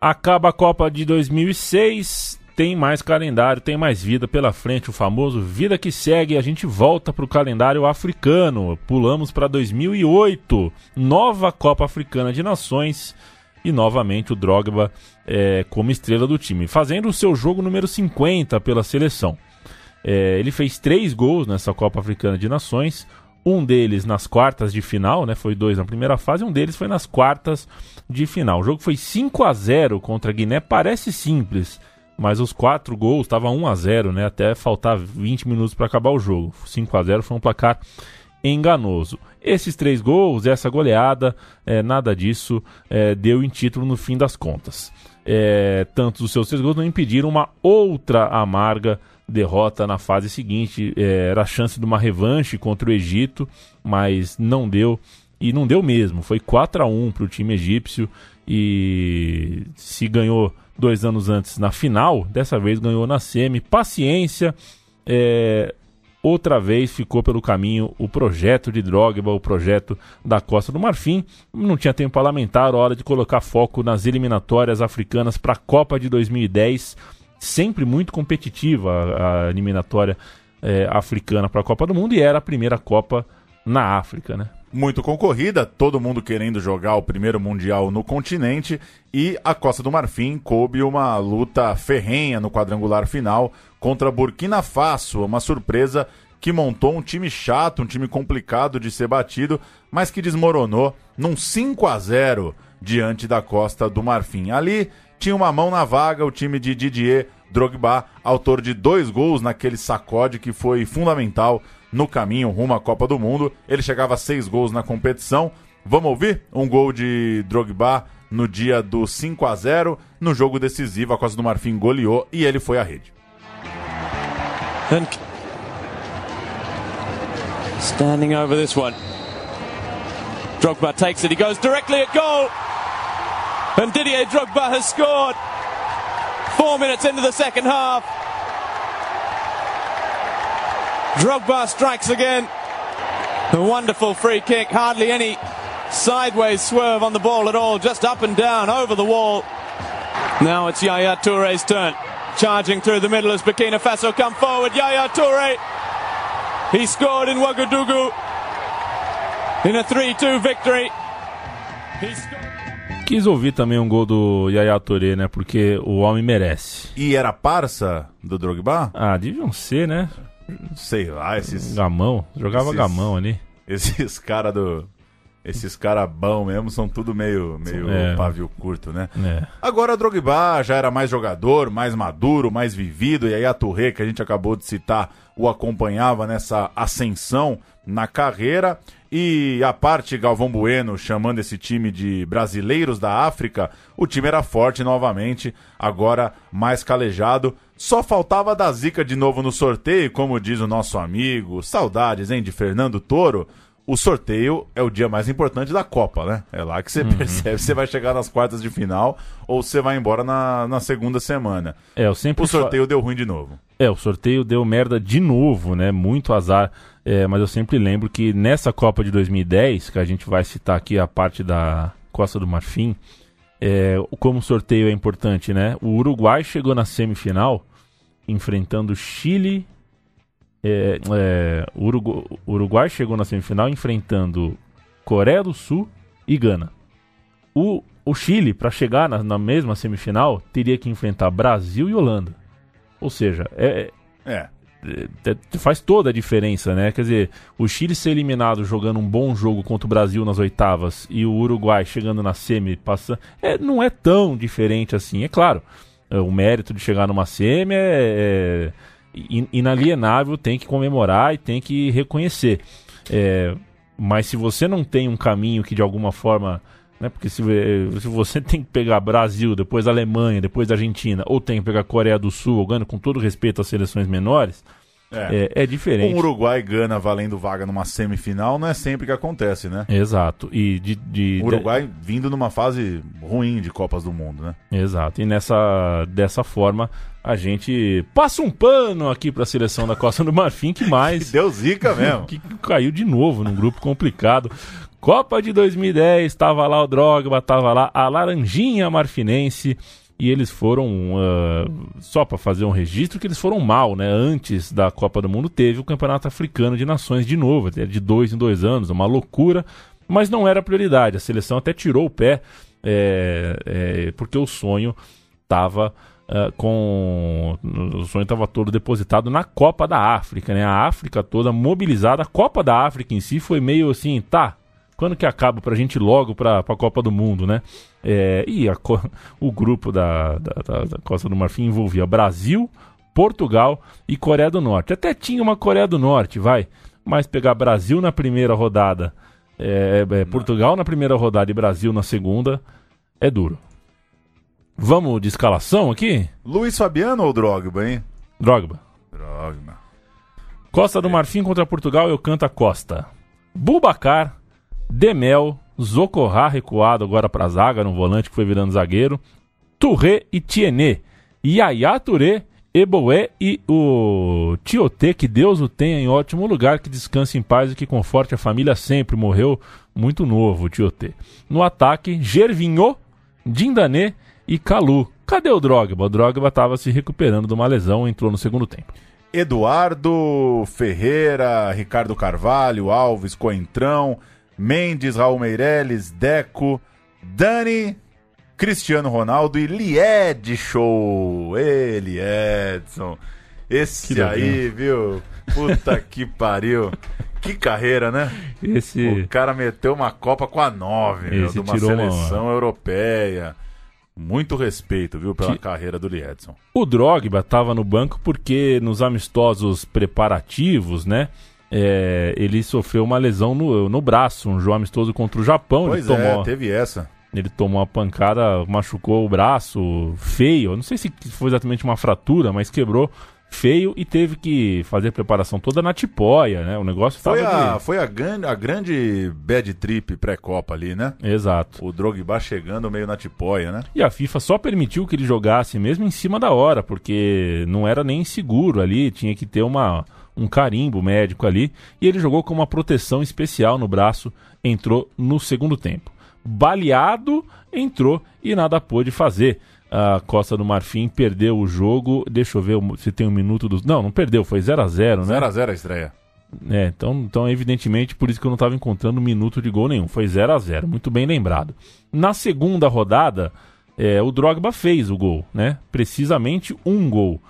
Acaba a Copa de 2006, tem mais calendário, tem mais vida pela frente, o famoso vida que segue. A gente volta para o calendário africano. Pulamos para 2008, nova Copa Africana de Nações e novamente o Drogba é, como estrela do time, fazendo o seu jogo número 50 pela seleção. É, ele fez três gols nessa Copa Africana de Nações. Um deles nas quartas de final, né? Foi dois na primeira fase, um deles foi nas quartas de final. O jogo foi 5 a 0 contra a Guiné, parece simples, mas os quatro gols estavam 1 a 0, né? Até faltar 20 minutos para acabar o jogo. 5 a 0 foi um placar enganoso. Esses três gols, essa goleada, é, nada disso é, deu em título no fim das contas. É, tanto os seus três gols não impediram uma outra amarga derrota na fase seguinte. É, era a chance de uma revanche contra o Egito, mas não deu. E não deu mesmo. Foi 4 a 1 para o time egípcio. E se ganhou dois anos antes na final, dessa vez ganhou na semi. Paciência. É, outra vez ficou pelo caminho o projeto de Drogba, o projeto da Costa do Marfim. Não tinha tempo para lamentar, hora de colocar foco nas eliminatórias africanas para a Copa de 2010. Sempre muito competitiva a, eliminatória é, africana para a Copa do Mundo e era a primeira Copa na África, né? muito concorrida, todo mundo querendo jogar o primeiro Mundial no continente, e a Costa do Marfim coube uma luta ferrenha no quadrangular final contra Burkina Faso, uma surpresa que montou um time chato, um time complicado de ser batido, mas que desmoronou num 5 a 0 diante da Costa do Marfim. Ali tinha uma mão na vaga o time de Didier Drogba, autor de dois gols naquele sacode que foi fundamental no caminho rumo à Copa do Mundo. Ele chegava a seis gols na competição. Vamos ouvir um gol de Drogba no dia do 5 a 0 no jogo decisivo. A Costa do Marfim goleou e ele foi à rede. And standing over this one. Drogba takes it. He goes directly at goal. And Didier Drogba has scored. Four minutes into the second half. Drogba strikes again. A wonderful free kick, hardly any sideways swerve on the ball at all, just up and down over the wall. Now it's Yaya Toure's turn. Charging through the middle as Burkina Faso come forward. Yaya Toure. He scored in Ouagadougou in a 3-2 victory. He scored... Quis ouvir também um gol do Yaya Touré, né? Porque o homem merece. E era parça do Drogba? Ah, deviam ser, né? sei lá, esses. Gamão, jogava esses, gamão ali. Esses caras do. Esses caras bão mesmo são tudo meio, meio é. pavio curto, né? É. Agora Drogba já era mais jogador, mais maduro, mais vivido, e aí a Touré, que a gente acabou de citar, o acompanhava nessa ascensão na carreira. E a parte Galvão Bueno chamando esse time de brasileiros da África, o time era forte novamente, agora mais calejado. Só faltava dar zica de novo no sorteio, como diz o nosso amigo. Saudades, hein, de Fernando Toro. O sorteio é o dia mais importante da Copa, né? É lá que você uhum. percebe se você vai chegar nas quartas de final ou você vai embora na, na segunda semana. É, eu sempre o sorteio deu ruim de novo. É, o sorteio deu merda de novo, né? Muito azar. É, mas eu sempre lembro que nessa Copa de 2010, que a gente vai citar aqui a parte da Costa do Marfim, é, como o sorteio é importante, né? O Uruguai chegou na semifinal enfrentando Chile. É, é, Urugu Uruguai chegou na semifinal enfrentando Coreia do Sul e Gana. O, o Chile, para chegar na, na, mesma semifinal, teria que enfrentar Brasil e Holanda. Ou seja, é, é. é, é faz toda a diferença, né? Quer dizer, o Chile ser eliminado jogando um bom jogo contra o Brasil nas oitavas e o Uruguai chegando na semi passando, é, não é tão diferente assim. É claro, o mérito de chegar numa semi é inalienável, tem que comemorar e tem que reconhecer. É, mas se você não tem um caminho que de alguma forma. Né, porque se, se você tem que pegar Brasil, depois Alemanha, depois Argentina, ou tem que pegar Coreia do Sul, ganhando com todo respeito às seleções menores, é. é. É, diferente. Um Uruguai Gana valendo vaga numa semifinal não é sempre que acontece, né? Exato. E de, de o Uruguai de... vindo numa fase ruim de Copas do Mundo, né? Exato. E nessa dessa forma a gente passa um pano aqui para a seleção da Costa do Marfim que mais que deu zica mesmo. que caiu de novo num grupo complicado. Copa de 2010, estava lá o Drogba, estava lá a Laranjinha Marfinense e eles foram uh, só para fazer um registro que eles foram mal, né? Antes da Copa do Mundo teve o Campeonato Africano de Nações de novo, de dois em dois anos, uma loucura, mas não era prioridade. A seleção até tirou o pé é, é, porque o sonho estava uh, com o sonho estava todo depositado na Copa da África, né? A África toda mobilizada. A Copa da África em si foi meio assim, tá? Quando que acaba pra gente ir logo pra, pra Copa do Mundo, né? É, e a, o grupo da, da, da, da Costa do Marfim envolvia Brasil, Portugal e Coreia do Norte. Até tinha uma Coreia do Norte, vai. mas pegar Brasil na primeira rodada, é, é, Portugal na primeira rodada e Brasil na segunda, é duro. Vamos de escalação aqui? Luiz Fabiano ou Drogba, hein? Drogba. Drogba. Costa do Marfim contra Portugal, eu canto a Costa. Bubacar, Demel, Zocorrá recuado agora para a zaga, no volante que foi virando zagueiro. Touré e Tienê. Yaya Touré, Eboé e o Tioté, que Deus o tenha em ótimo lugar, que descanse em paz e que conforte a família sempre. Morreu muito novo o Tioté. No ataque, Gervinho, Dindané e Calu. Cadê o Drogba? O Drogba estava se recuperando de uma lesão, entrou no segundo tempo. Eduardo Ferreira, Ricardo Carvalho, Alves, Coentrão, Mendes, Raul Meirelles, Deco, Dani, Cristiano Ronaldo e Lied Show. Ele, Edson. Esse que aí, viu? Puta que pariu. Que carreira, né? Esse... O cara meteu uma Copa com a 9, meu, de uma seleção uma... europeia. Muito respeito, viu, pela que... carreira do Liedson. O Drogba estava no banco porque nos amistosos preparativos, né? É, ele sofreu uma lesão no, no braço, um jogo amistoso contra o Japão. Pois ele é, tomou, teve essa. Ele tomou uma pancada, machucou o braço feio. Não sei se foi exatamente uma fratura, mas quebrou feio e teve que fazer a preparação toda na tipóia, né? O negócio foi a, de... Foi a, grande, a grande bad trip pré-copa ali, né? Exato. O Drogba chegando meio na tipóia, né? E a FIFA só permitiu que ele jogasse mesmo em cima da hora, porque não era nem seguro ali, tinha que ter uma, um carimbo médico ali. E ele jogou com uma proteção especial no braço, entrou no segundo tempo. Baleado, entrou e nada pôde fazer a Costa do Marfim perdeu o jogo. Deixa eu ver se tem um minuto dos. Não, não perdeu, foi 0 a 0 né? 0 a 0 a estreia. É, então, então, evidentemente, por isso que eu não estava encontrando minuto de gol nenhum. Foi 0 a 0 muito bem lembrado. Na segunda rodada, é, o Drogba fez o gol, né? Precisamente um gol.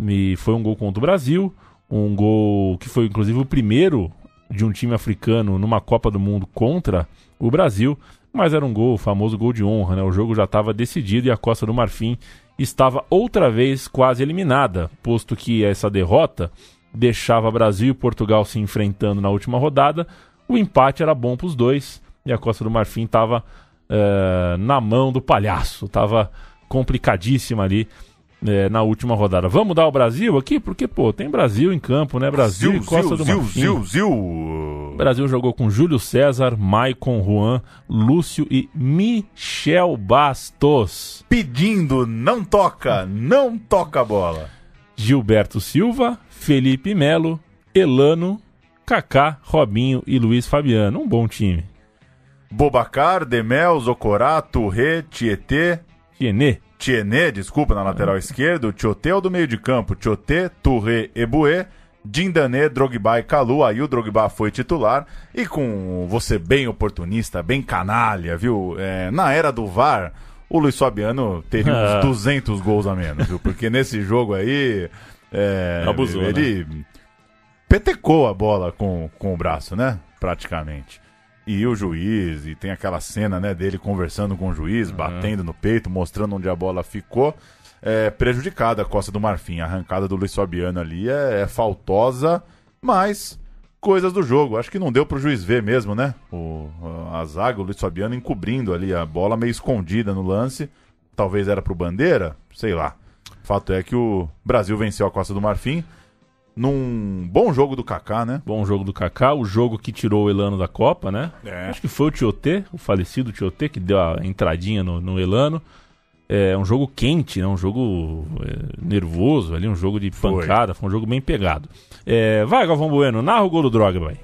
E foi um gol contra o Brasil, um gol que foi inclusive o primeiro de um time africano numa Copa do Mundo contra o Brasil. Mas era um gol, o famoso gol de honra, né? O jogo já estava decidido e a Costa do Marfim estava outra vez quase eliminada, posto que essa derrota deixava Brasil e Portugal se enfrentando na última rodada. O empate era bom para os dois e a Costa do Marfim estava uh, eh, na mão do palhaço, estava complicadíssima ali é, na última rodada. Vamos dar o Brasil aqui? Porque, pô, tem Brasil em campo, né? Brasil e Costa do Marfim. Zil, Zil. Brasil jogou com Júlio César, Maicon Juan, Lúcio e Michel Bastos. Pedindo, não toca, não toca a bola. Gilberto Silva, Felipe Melo, Elano, Kaká, Robinho e Luiz Fabiano. Um bom time. Bobacar, Demel, Zocorá, Touré, Tietê. Tienê. Tienê, desculpa, na lateral esquerda, Tioté do meio de campo, Tioté, Touré, Eboué, Dindané, Drogba e Calu, aí o Drogba foi titular, e com você bem oportunista, bem canalha, viu? É, na era do VAR, o Luiz Fabiano teria uns ah. 200 gols a menos, viu? Porque nesse jogo aí, é, Abusou, ele né? petecou a bola com, com o braço, né? Praticamente e o juiz, e tem aquela cena né, dele conversando com o juiz, uhum. batendo no peito, mostrando onde a bola ficou. É, prejudicada a Costa do Marfim. A arrancada do Luiz Fabiano ali é, é, faltosa, mas coisas do jogo. Acho que não deu pro juiz ver mesmo, né? O, a zaga, o Luiz Fabiano encobrindo ali a bola meio escondida no lance. Talvez era pro Bandeira, sei lá. Fato é que o Brasil venceu a Costa do Marfim num bom jogo do Kaká, né? Bom jogo do Kaká, o jogo que tirou o Elano da Copa, né? É. Acho que foi o Tioté, o falecido Tioté, que deu a entradinha no, no Elano. É um jogo quente, né? um jogo é, nervoso ali, um jogo de pancada, foi, foi um jogo bem pegado. É, vai, Galvão Bueno, narra o gol do Droga, vai.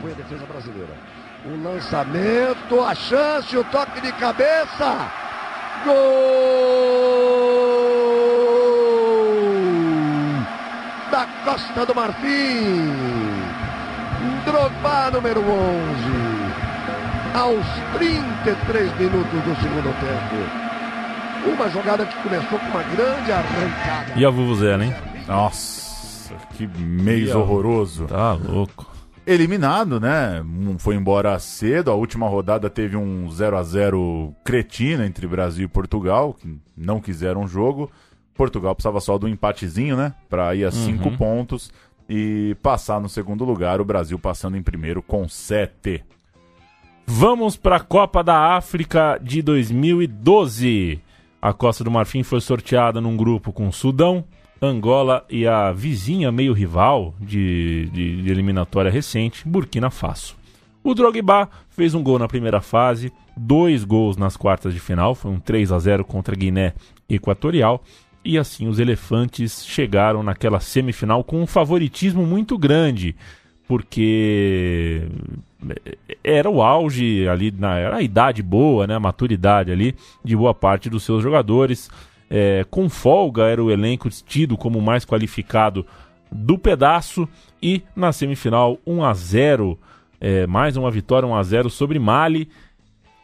Foi a defesa brasileira. O lançamento, a chance, o toque de cabeça. Gol! Da Costa do Marfim. Drogba número 11. Aos 33 minutos do segundo tempo. Uma jogada que começou com uma grande arrancada. E a Vuvuzela, hein? Nossa, que mês horroroso. Tá louco. Eliminado, né? Foi embora cedo. A última rodada teve um 0 a 0 cretino entre Brasil e Portugal, que não quiseram o jogo. Portugal precisava só do empatezinho, né? Para ir a cinco uhum. pontos. e passar no segundo lugar, o Brasil passando em primeiro com 7. Vamos para a Copa da África de 2012. A Costa do Marfim foi sorteada num grupo com Sudão, Angola e a vizinha meio rival de, de, de eliminatória recente, Burkina Faso. O Drogba fez um gol na primeira fase, dois gols nas quartas de final, foi um 3 a 0 contra a Guiné Equatorial, e assim os elefantes chegaram naquela semifinal com um favoritismo muito grande, porque era o auge ali, na, era a idade boa, né, a maturidade ali de boa parte dos seus jogadores. É, com folga era o elenco tido como mais qualificado do pedaço e na semifinal 1 a 0 é, mais uma vitória 1 a 0 sobre Mali.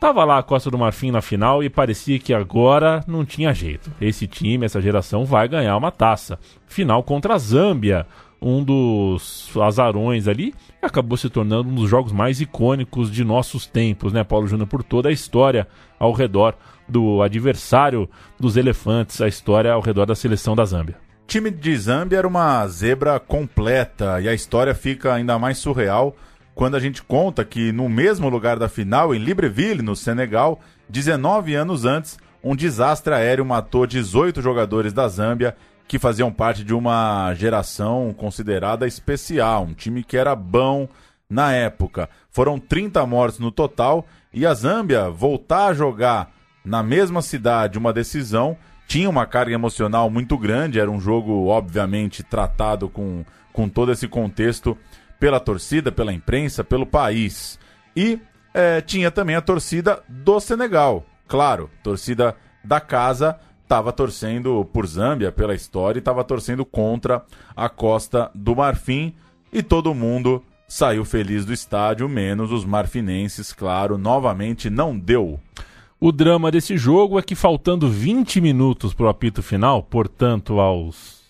Tava lá a Costa do Marfim na final e parecia que agora não tinha jeito. Esse time, essa geração vai ganhar uma taça. Final contra a Zâmbia, um dos azarões ali, acabou se tornando um dos jogos mais icônicos de nossos tempos, né, Paulo Júnior, por toda a história ao redor do adversário dos elefantes, a história ao redor da seleção da Zâmbia. O time de Zâmbia era uma zebra completa e a história fica ainda mais surreal quando a gente conta que no mesmo lugar da final, em Libreville, no Senegal, 19 anos antes, um desastre aéreo matou 18 jogadores da Zâmbia que faziam parte de uma geração considerada especial, um time que era bom na época. Foram 30 mortes no total e a Zâmbia voltar a jogar na mesma cidade uma decisão tinha uma carga emocional muito grande, era um jogo obviamente tratado com, com todo esse contexto pela torcida, pela imprensa, pelo país. E é, tinha também a torcida do Senegal. Claro, torcida da casa estava torcendo por Zâmbia, pela história, e estava torcendo contra a Costa do Marfim. E todo mundo saiu feliz do estádio, menos os marfinenses, claro, novamente não deu. O drama desse jogo é que faltando 20 minutos para o apito final, portanto aos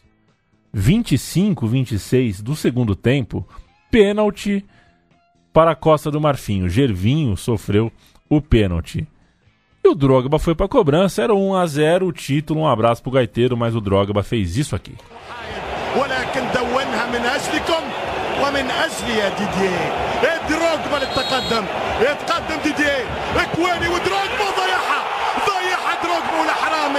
25, 26 do segundo tempo, pênalti para a Costa do Marfim. O Gervinho sofreu o pênalti. E o Drogba foi para a cobrança, era 1 a 0 o título, um abraço pro gaiteiro, mas o Drogba fez isso aqui. ومن اجل يا ديديه دروجبا للتقدم يتقدم ديديه اكواني ودروجبا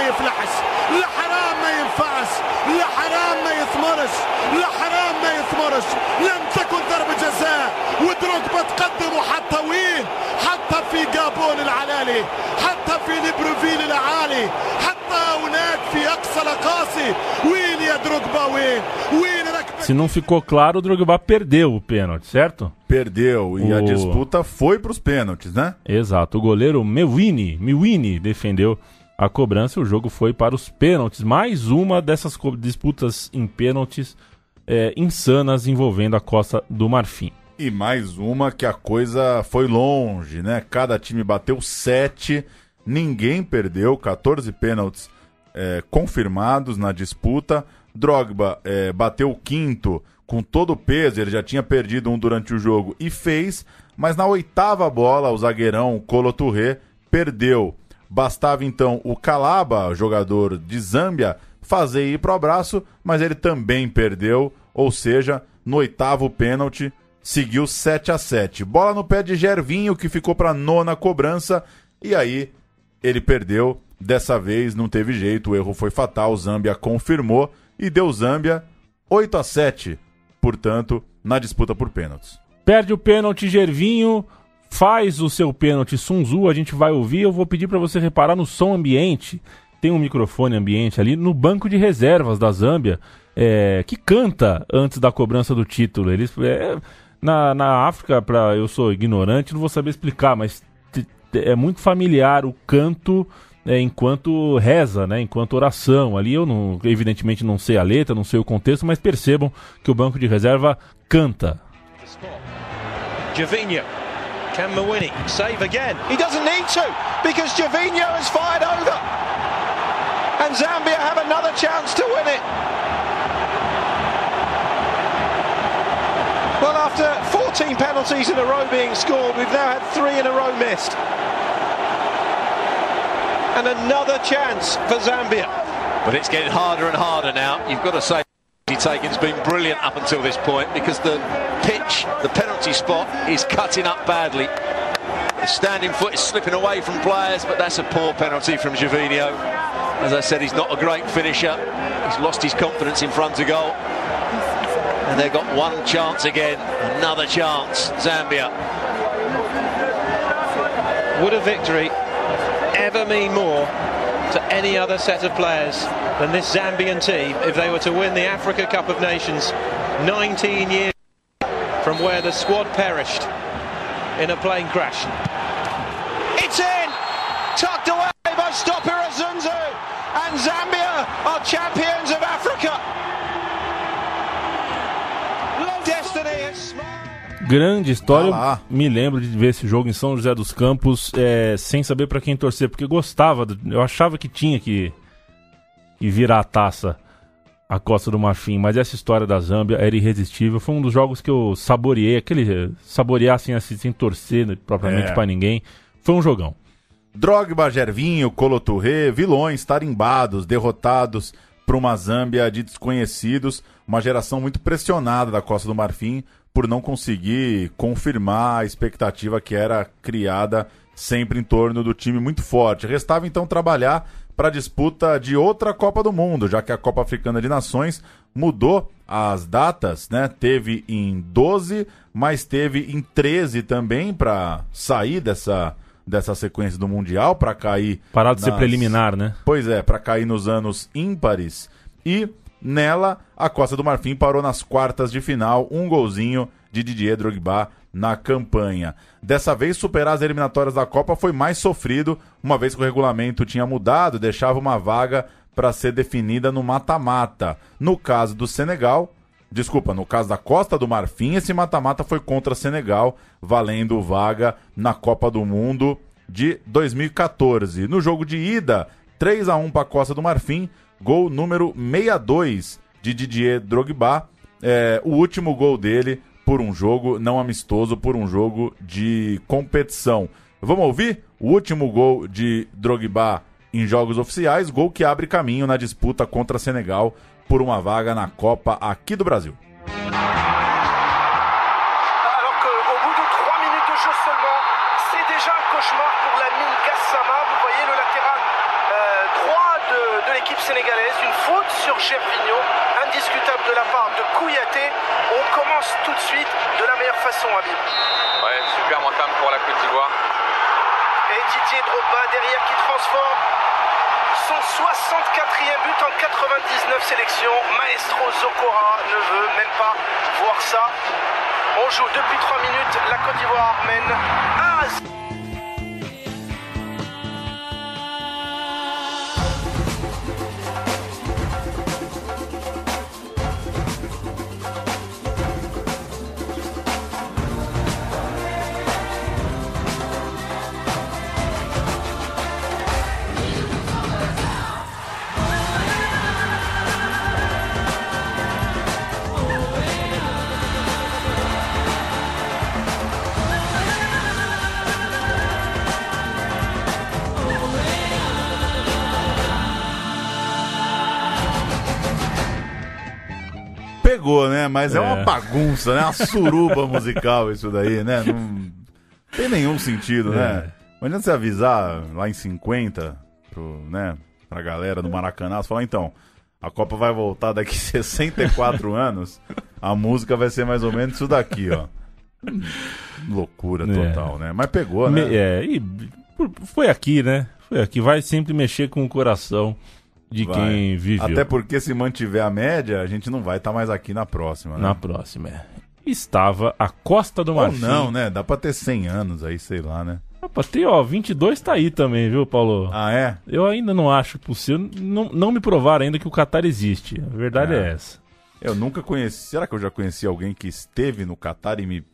يفلحش لا حرام ما ينفعش لا حرام ما يثمرش لا حرام ما يثمرش لم تكن ضربة جزاء ودروجبا تقدم وحتى وين حتى في جابون العلالي حتى في ليبروفيل العالي حتى هناك في اقصى الاقاصي وين يا دروجبا وين وين Se não ficou claro, o Drogba perdeu o pênalti, certo? Perdeu e o... a disputa foi para os pênaltis, né? Exato. O goleiro Mewini, Mewini defendeu a cobrança o jogo foi para os pênaltis. Mais uma dessas disputas em pênaltis é, insanas envolvendo a Costa do Marfim. E mais uma que a coisa foi longe, né? Cada time bateu sete, ninguém perdeu, 14 pênaltis é, confirmados na disputa. Drogba é, bateu o quinto com todo o peso, ele já tinha perdido um durante o jogo e fez, mas na oitava bola o zagueirão Colo Touré perdeu. Bastava então o Calaba, jogador de Zâmbia, fazer ir pro abraço, mas ele também perdeu, ou seja, no oitavo pênalti seguiu 7 a 7. Bola no pé de Gervinho que ficou para nona cobrança e aí ele perdeu. Dessa vez não teve jeito, o erro foi fatal, o Zâmbia confirmou e deu Zâmbia 8 a 7, portanto, na disputa por pênaltis. Perde o pênalti Gervinho, faz o seu pênalti Sunzu, a gente vai ouvir. Eu vou pedir para você reparar no som ambiente. Tem um microfone ambiente ali no banco de reservas da Zâmbia, é, que canta antes da cobrança do título. Eles é, na, na África, pra, eu sou ignorante, não vou saber explicar, mas é muito familiar o canto é, enquanto reza, né, enquanto oração. Ali eu não, evidentemente não sei a letra, não sei o contexto, mas percebam que o banco de reserva canta. Javinho, can Mawini save again? He doesn't need to because Javinho has fired over, and Zambia have another chance to win it. Well, after 14 penalties in a row being scored, we've now had three in a row missed and another chance for Zambia. But it's getting harder and harder now, you've got to say. Taken has been brilliant up until this point because the pitch, the penalty spot, is cutting up badly. The standing foot is slipping away from players, but that's a poor penalty from Javinho. As I said, he's not a great finisher. He's lost his confidence in front of goal. And they've got one chance again, another chance, Zambia. Would a victory ever mean more to any other set of players than this Zambian team if they were to win the Africa Cup of Nations 19 years from where the squad perished in a plane crash. Grande história. Ah. Me lembro de ver esse jogo em São José dos Campos é, sem saber pra quem torcer, porque eu gostava. Eu achava que tinha que, que virar a taça a Costa do Marfim, mas essa história da Zâmbia era irresistível. Foi um dos jogos que eu saboreei, aquele saborear assim, assim sem torcer né, propriamente É. pra ninguém. Foi um jogão. Drogba, Gervinho, Colo Touré, vilões tarimbados, derrotados por uma Zâmbia de desconhecidos, uma geração muito pressionada da Costa do Marfim por não conseguir confirmar a expectativa que era criada sempre em torno do time muito forte. Restava então trabalhar para a disputa de outra Copa do Mundo, já que a Copa Africana de Nações mudou as datas, né? Teve em 12, mas teve em 13 também para sair dessa dessa sequência do mundial para cair Parar de ser nas- preliminar, né? Pois é, para cair nos anos ímpares. E nela, a Costa do Marfim parou nas quartas de final, um golzinho de Didier Drogba na campanha. Dessa vez, superar as eliminatórias da Copa foi mais sofrido, uma vez que o regulamento tinha mudado, deixava uma vaga para ser definida no mata-mata. No caso do Senegal, Desculpa, no caso da Costa do Marfim, esse mata-mata foi contra Senegal, valendo vaga na Copa do Mundo de 2014. No jogo de ida, 3 a 1 para a Costa do Marfim, gol número 62 de Didier Drogba, é, o último gol dele por um jogo não amistoso, por um jogo de competição. Vamos ouvir o último gol de Drogba em jogos oficiais, gol que abre caminho na disputa contra Senegal por uma vaga na Copa aqui do Brasil. 99 sélections. Maestro Zokora ne veut même pas voir ça. On joue depuis 3 minutes. La Côte d'Ivoire mène 1 à 0. Bagunça, né? Uma suruba musical isso daí, né? Não tem nenhum sentido, né? Imagina você avisar lá em 50 pro, né, pra galera do Maracanã, você falar, então, a Copa vai voltar daqui 64 anos, a música vai ser mais ou menos isso daqui, ó. Loucura É. total, né? Mas pegou, né? Me- é, e foi aqui, né? Foi aqui. Vai sempre mexer com o coração de Vai. quem viveu. Até porque se mantiver a média, a gente não vai estar mais aqui na próxima, né? Na próxima, é. Estava a Costa do Ou Marfim. não, né? Dá pra ter 100 anos aí, sei lá, né? Opa, tem, ó, 22 tá aí também, viu, Paulo? Ah, é? Eu ainda não acho possível. Não, não me provaram ainda que o Qatar existe. A verdade é, É. essa. Eu nunca conheci. Será que eu já conheci alguém que esteve no Catar e me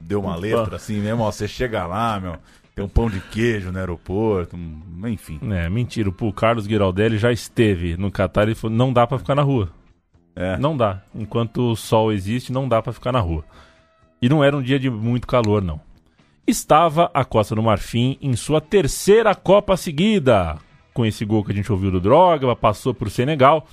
deu uma Opa. letra assim mesmo? Ó, você chega lá, meu, tem um pão de queijo no aeroporto, um- enfim. É, mentira. O Carlos Giraldelli já esteve no Qatar e falou: não dá pra ficar na rua. É. Não dá. Enquanto o sol existe, não dá pra ficar na rua. E não era um dia de muito calor, não. Estava a Costa do Marfim em sua terceira Copa seguida. Com esse gol que a gente ouviu do Droga, passou por Senegal.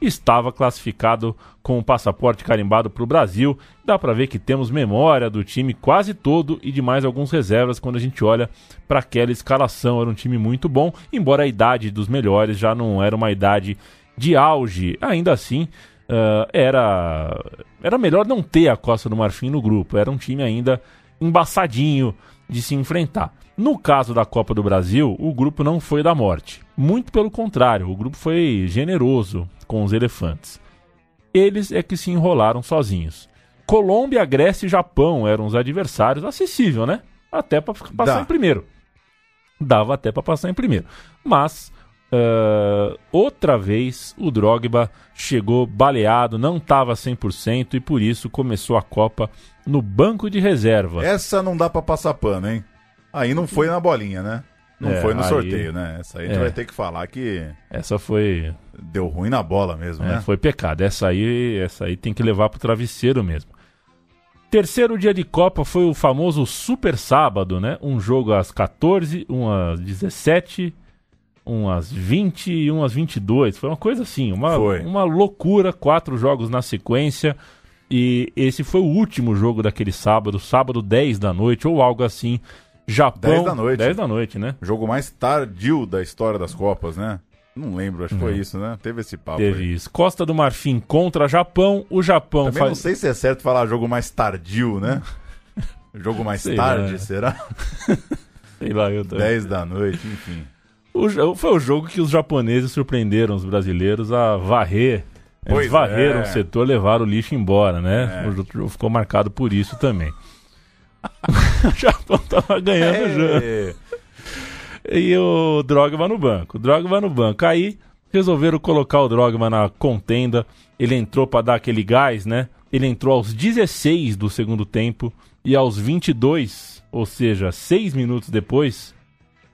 Estava classificado com o passaporte carimbado para o Brasil. Dá para ver que temos memória do time quase todo e de mais alguns reservas quando a gente olha para aquela escalação. Era um time muito bom, embora a idade dos melhores já não era uma idade de auge. Ainda assim, uh, era, era melhor não ter a Costa do Marfim no grupo. Era um time ainda embaçadinho de se enfrentar. No caso da Copa do Brasil, o grupo não foi da morte. Muito pelo contrário, o grupo foi generoso com os elefantes. Eles é que se enrolaram sozinhos. Colômbia, Grécia e Japão eram os adversários acessível, né? Até para passar Dá. em primeiro. Dava até para passar em primeiro. Mas uh, outra vez o Drogba chegou baleado, não estava 100% e por isso começou a Copa no banco de reserva. Essa não dá para passar pano, hein? Aí não foi na bolinha, né? Não é, foi no aí, sorteio, né? Essa aí a gente é. vai ter que falar que. Essa foi. Deu ruim na bola mesmo, é, né? Foi pecado. Essa aí, essa aí tem que levar pro travesseiro mesmo. Terceiro dia de Copa foi o famoso Super Sábado, né? Um jogo às 14, um às 17, um às 20 e um às 22. Foi uma coisa assim, uma, uma loucura. Quatro jogos na sequência. E esse foi o último jogo daquele sábado, sábado 10 da noite, ou algo assim. Japão. 10 da noite. 10 da noite, né? Jogo mais tardio da história das Copas, né? Não lembro, acho que foi uhum. isso, né? Teve esse papo. Teve aí. isso. Costa do Marfim contra Japão. O Japão Também faz... não sei se é certo falar jogo mais tardio, né? jogo mais sei tarde, lá. será? sei lá, eu também. 10 da noite, enfim. O, foi o jogo que os japoneses surpreenderam os brasileiros a varrer. Eles pois varreram é. o setor, levaram o lixo embora, né? É. O jogo ficou marcado por isso também. o Japão tava ganhando o jogo. É. E o Drogba no banco. O Drogba no banco. Aí resolveram colocar o Drogba na contenda. Ele entrou para dar aquele gás, né? Ele entrou aos 16 do segundo tempo e aos 22, ou seja, 6 minutos depois,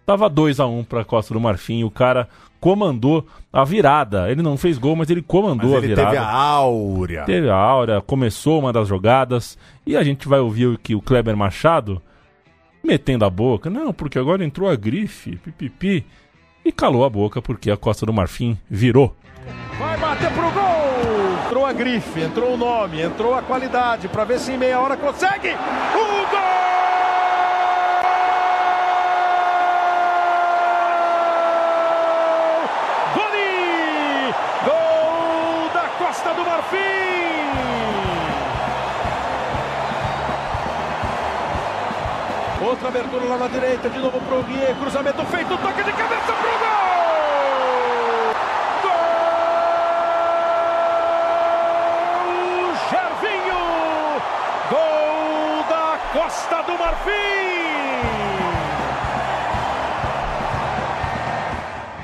tava 2 a 1 para Costa do Marfim. O cara comandou a virada. Ele não fez gol, mas ele comandou mas ele a virada. Teve a áurea. Teve a áurea, começou uma das jogadas. E a gente vai ouvir que o Kleber Machado metendo a boca. Não, porque agora entrou a grife, pipipi. E calou a boca porque a Costa do Marfim virou. Vai bater pro gol! Entrou a grife, entrou o nome, entrou a qualidade para ver se em meia hora consegue. O gol! Outra abertura lá na direita, de novo pro Guiê, cruzamento feito, toque de cabeça pro gol! Gol! Gervinho! Gol da Costa do Marfim!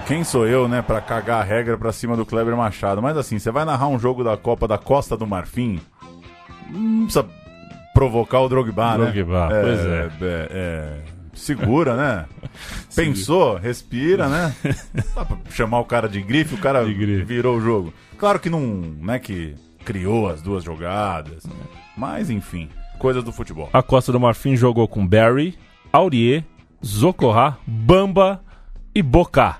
Quem sou eu, né, para cagar a regra pra cima do Kleber Machado? Mas assim, você vai narrar um jogo da Copa da Costa do Marfim, não precisa provocar o Drogba, né? Drogba, é, pois é. é, é segura, né? Pensou, respira, né? Dá pra chamar o cara de grife, o cara grife. virou o jogo. Claro que não, não é que criou as duas jogadas, né? mas enfim, coisas do futebol. A Costa do Marfim jogou com Barry, Aurier, Zocorra, Bamba e Bocá.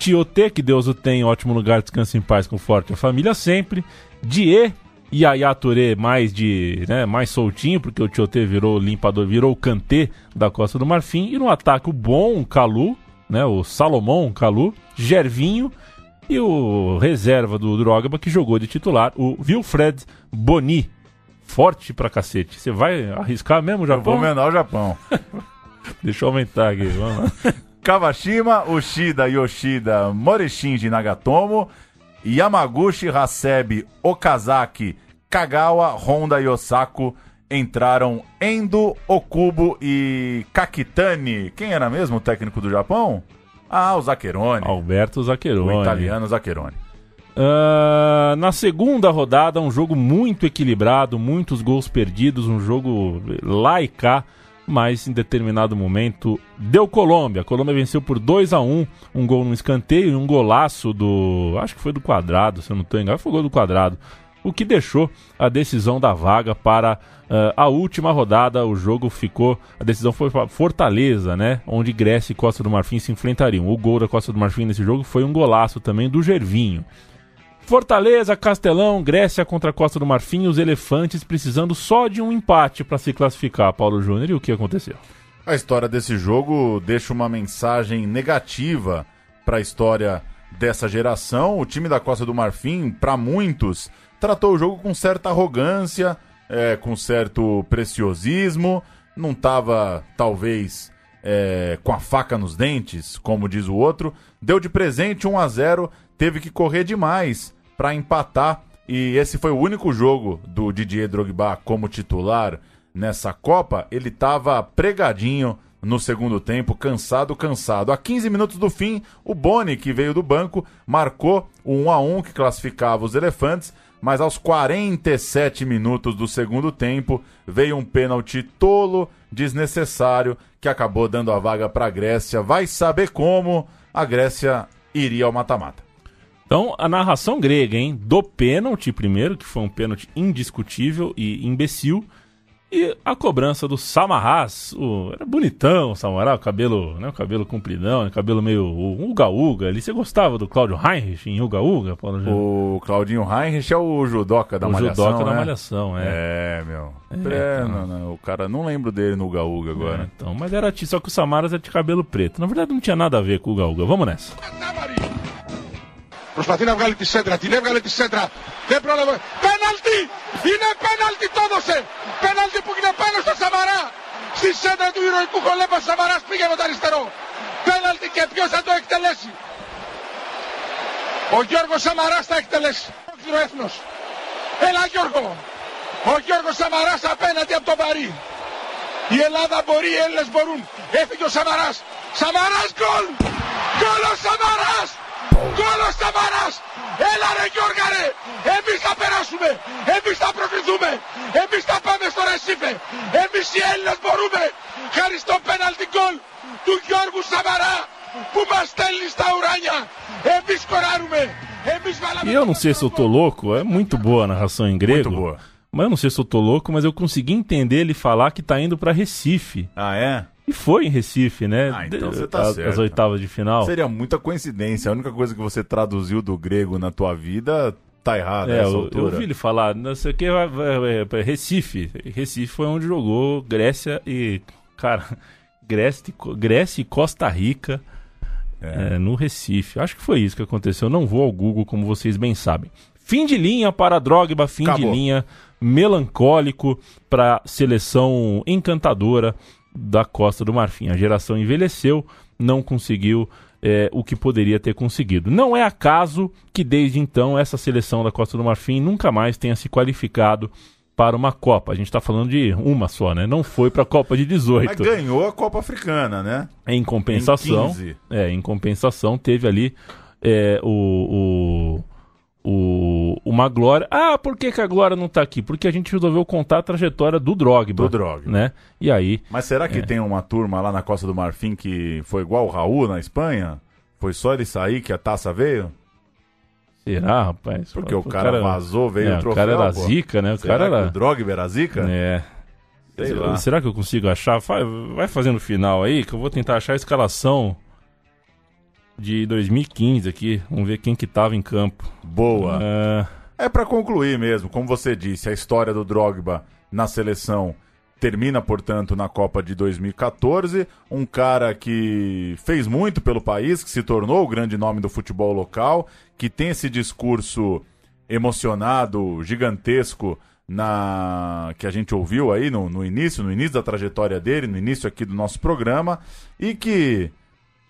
Tiote, que Deus o tem, ótimo lugar, descansa em paz com forte a família sempre. Die Yaya Touré mais de, né, mais soltinho, porque o Tiote virou limpador, virou o Kanté da Costa do Marfim. E no ataque o bom Calu, né, o Salomão Calu, Gervinho e o reserva do Drogba que jogou de titular, o Wilfred Boni. Forte pra cacete. Você vai arriscar mesmo o Japão? Eu vou menor o Japão. Deixa eu aumentar aqui, vamos lá. Kawashima, Ushida, Yoshida, Morishinji, Nagatomo Yamaguchi, Hasebe, Okazaki, Kagawa, Honda e Osako entraram Endo, Okubo e Kakitani. Quem era mesmo o técnico do Japão? Ah, o Zaccheroni. Alberto Zaccheroni. O italiano Zaccheroni. Uh, na segunda rodada, um jogo muito equilibrado, muitos gols perdidos, um jogo lá e cá mas em determinado momento deu Colômbia. A Colômbia venceu por 2 a 1 um gol no escanteio e um golaço do. Acho que foi do quadrado, se eu não estou enganado, foi gol do quadrado. O que deixou a decisão da vaga para uh, a última rodada. O jogo ficou. A decisão foi para Fortaleza, né? Onde Grécia e Costa do Marfim se enfrentariam. O gol da Costa do Marfim nesse jogo foi um golaço também do Gervinho. Fortaleza, Castelão, Grécia contra a Costa do Marfim, os elefantes precisando só de um empate para se classificar, Paulo Júnior. E o que aconteceu? A história desse jogo deixa uma mensagem negativa para a história dessa geração. O time da Costa do Marfim, para muitos, tratou o jogo com certa arrogância, é, com certo preciosismo, não estava, talvez, é, com a faca nos dentes, como diz o outro. Deu de presente 1 a 0 teve que correr demais para empatar. E esse foi o único jogo do Didier Drogba como titular nessa Copa. Ele estava pregadinho no segundo tempo, cansado, cansado. A 15 minutos do fim, o Boni, que veio do banco, marcou o 1 a 1 que classificava os elefantes mas aos 47 minutos do segundo tempo veio um pênalti tolo, desnecessário, que acabou dando a vaga para a Grécia. Vai saber como a Grécia iria ao mata-mata. Então, a narração grega, hein? Do pênalti primeiro, que foi um pênalti indiscutível e imbecil. E a cobrança do Samarras, o, era bonitão o Samarás, o cabelo, né, o cabelo compridão, o cabelo meio uga-uga ali. Você gostava do Cláudio Heinrich em uga-uga, Paulo O Claudinho Heinrich é o judoca da o Malhação, judoca né? da Malhação, é. É, meu. É, é não, não, o cara, não lembro dele no uga-uga agora. É, então, mas era só que o Samaras é de cabelo preto. Na verdade não tinha nada a ver com o uga-uga. Vamos nessa. Προσπαθεί να βγάλει τη σέντρα, την έβγαλε τη σέντρα. Δεν πρόλαβε. Πέναλτι! Είναι πέναλτι το έδωσε! Πέναλτι που είναι πάνω στο Σαμαρά! Στη σέντρα του ηρωικού χολέπα Σαμαράς πήγε με το αριστερό. Πέναλτι και ποιος θα το εκτελέσει. Ο Γιώργος Σαμαράς θα εκτελέσει. Ο έθνος. Έλα Γιώργο. Ο Γιώργος Σαμαράς απέναντι από τον Παρί. Η Ελλάδα μπορεί, οι Έλληνες μπορούν. Έφυγε ο Σαμαράς. Σαμαράς γκολ! Γκολ ο Σαμαράς! Γκολ ο Σαμαράς! Έλα ρε Γιώργα ρε! Εμείς θα περάσουμε! Εμείς θα προκριθούμε! Εμείς θα πάμε στο Ρεσίφε! Εμείς οι Έλληνες μπορούμε! Χάρη στο πέναλτι γκολ του Γιώργου Σαμαρά που μας στέλνει στα ουράνια! Εμείς σκοράρουμε! Εμείς E eu não sei se eu tô louco, é muito boa a narração em grego. Muito boa. Mas eu não sei se eu tô louco, mas eu consegui entender ele falar que tá indo para Recife. Ah, é? E foi em Recife, né? Ah, então você tá as, certo. As oitavas de final. Seria muita coincidência. A única coisa que você traduziu do grego na tua vida tá errada. É, eu, eu ouvi ele falar, não sei o que, Recife. Recife foi onde jogou Grécia e, cara, Grécia, Grécia e Costa Rica é, no Recife. Acho que foi isso que aconteceu. Eu não vou ao Google, como vocês bem sabem. Fim de linha para Drogba, fim Acabou. de linha melancólico para seleção encantadora da Costa do Marfim. A geração envelheceu, não conseguiu é, o que poderia ter conseguido. Não é acaso que desde então essa seleção da Costa do Marfim nunca mais tenha se qualificado para uma Copa. A gente está falando de uma só, né? Não foi para a Copa de 18. Mas ganhou a Copa Africana, né? Em compensação, Em 15. é, em compensação teve ali é, o, o, o, uma glória. Ah, por que, que a glória não tá aqui? Porque a gente resolveu contar a trajetória do Drogba. Do Drogba. Né? E aí, Mas será que É. tem uma turma lá na Costa do Marfim que foi igual o Raul na Espanha? Foi só ele sair que a taça veio? será, rapaz? Porque o cara vazou, veio é, o o troféu. cara era pô. zica, né? O Será cara era... o Drogba era zica? É. Sei Eu- lá. Será que eu consigo achar? Vai, vai fazendo o final aí, que eu vou tentar achar a escalação de 2015 aqui. Vamos ver quem que tava em campo. Boa. É, É pra concluir mesmo, como você disse, a história do Drogba na seleção termina, portanto, na Copa de 2014. Um cara que fez muito pelo país, que se tornou o grande nome do futebol local, que tem esse discurso emocionado, gigantesco, na que a gente ouviu aí no, no início, no início da trajetória dele, no início aqui do nosso programa, e que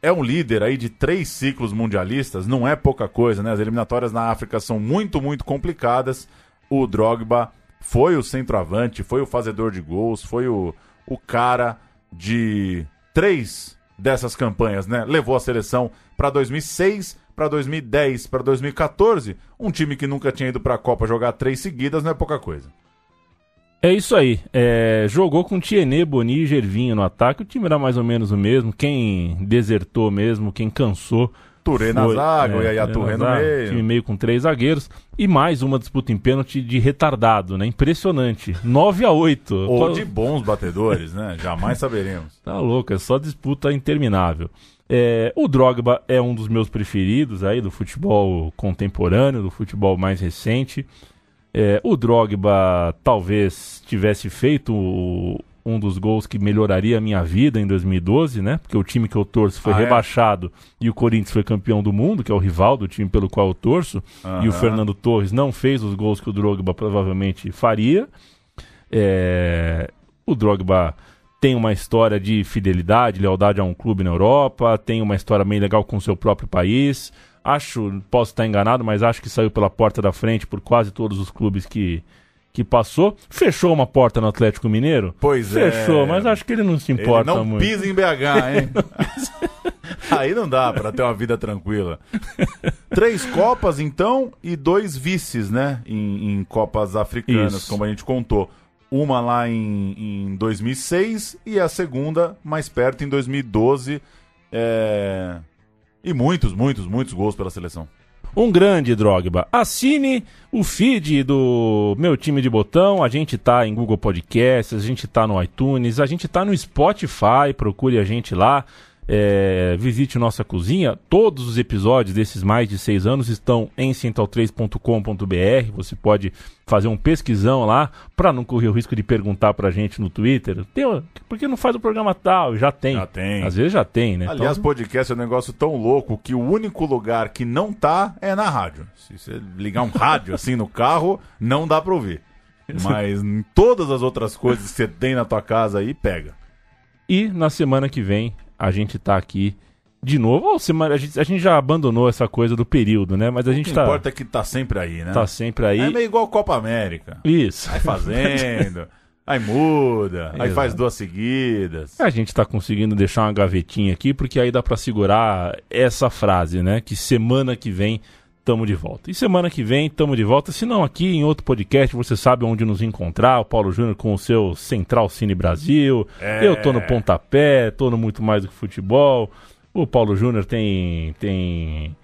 é um líder aí de três ciclos mundialistas, não é pouca coisa, né? As eliminatórias na África são muito, muito complicadas. O Drogba foi o centroavante, foi o fazedor de gols, foi o, o cara de três dessas campanhas, né? Levou a seleção para 2006, para 2010, para 2014. Um time que nunca tinha ido para a Copa jogar três seguidas não é pouca coisa. É isso aí. É, jogou com Tienê, Boni e Gervinho no ataque. O time era mais ou menos o mesmo. Quem desertou mesmo, quem cansou, Touré na zaga, é, Yaya Touré no meio. Time meio com três zagueiros. E mais uma disputa em pênalti de retardado, né? Impressionante. 9 a 8 Ou de bons batedores, né? Jamais saberemos. Tá louco, é só disputa interminável. É, o Drogba é um dos meus preferidos aí do futebol contemporâneo, do futebol mais recente. É, o Drogba talvez tivesse feito o, um dos gols que melhoraria a minha vida em 2012, né? Porque o time que eu torço foi ah, é? rebaixado é? e o Corinthians foi campeão do mundo, que é o rival do time pelo qual eu torço. Uhum. E o Fernando Torres não fez os gols que o Drogba provavelmente faria. É... O Drogba tem uma história de fidelidade, lealdade a um clube na Europa, tem uma história bem legal com o seu próprio país. Acho, posso estar enganado, mas acho que saiu pela porta da frente por quase todos os clubes que, que passou. Fechou uma porta no Atlético Mineiro? Pois Fechou, é. Fechou, mas acho que ele não se importa ele não muito. pisa em BH, hein? Aí não dá para ter uma vida tranquila. Três Copas, então, e dois vices, né? Em, em Copas Africanas, Isso. como a gente contou. Uma lá em, em 2006 e a segunda mais perto em 2012. É... E muitos, muitos, muitos gols pela seleção. Um grande Drogba. Assine o feed do meu time de botão. A gente tá em Google Podcasts, a gente tá no iTunes, a gente tá no Spotify. Procure a gente lá é, visite nossa cozinha. Todos os episódios desses mais de seis anos estão em central3.com.br. Você pode fazer um pesquisão lá para não correr o risco de perguntar para a gente no Twitter. Tem, por que não faz o programa tal? Já tem. Já tem. Às vezes já tem, né? Aliás, então... podcast é um negócio tão louco que o único lugar que não tá é na rádio. Se você ligar um rádio assim no carro, não dá para ouvir. Mas em todas as outras coisas que você tem na tua casa aí, pega. E na semana que vem a gente tá aqui de novo. Oh, semana, a, gente, a gente já abandonou essa coisa do período, né? Mas a gente o que tá. importa é que tá sempre aí, né? Tá sempre aí. É meio igual Copa América. Isso. Vai fazendo. aí muda, Exato. aí faz duas seguidas. A gente tá conseguindo deixar uma gavetinha aqui, porque aí dá para segurar essa frase, né? Que semana que vem tamo de volta. E semana que vem tamo de volta. Se não, aqui em outro podcast, você sabe onde nos encontrar. O Paulo Júnior com o seu Central Cine Brasil. É... Eu tô no pontapé, tô no muito mais do que futebol. O Paulo Júnior tem. tem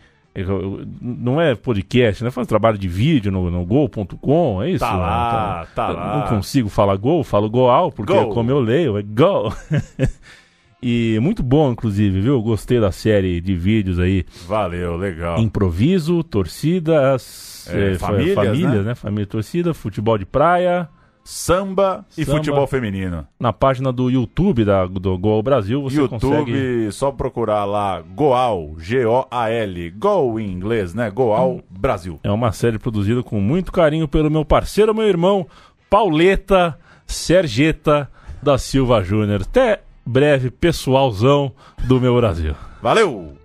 não é podcast, né? Faz trabalho de vídeo no, no gol.com, é isso? Tá lá, tá, tá lá. Não consigo falar gol, falo goal, porque é como eu leio, é gol. E muito bom, inclusive, viu? Gostei da série de vídeos aí. Valeu, legal. Improviso, torcidas, é, é, famílias, famílias né? né? Família torcida, futebol de praia. Samba, e futebol feminino. Na página do YouTube da, do Goal Brasil você YouTube, consegue... só procurar lá Goal, G-O-A-L, Goal em inglês, né? Goal hum. Brasil. É uma série produzida com muito carinho pelo meu parceiro, meu irmão, Pauleta Sergeta da Silva Júnior. Até breve pessoalzão do meu Brasil. Valeu!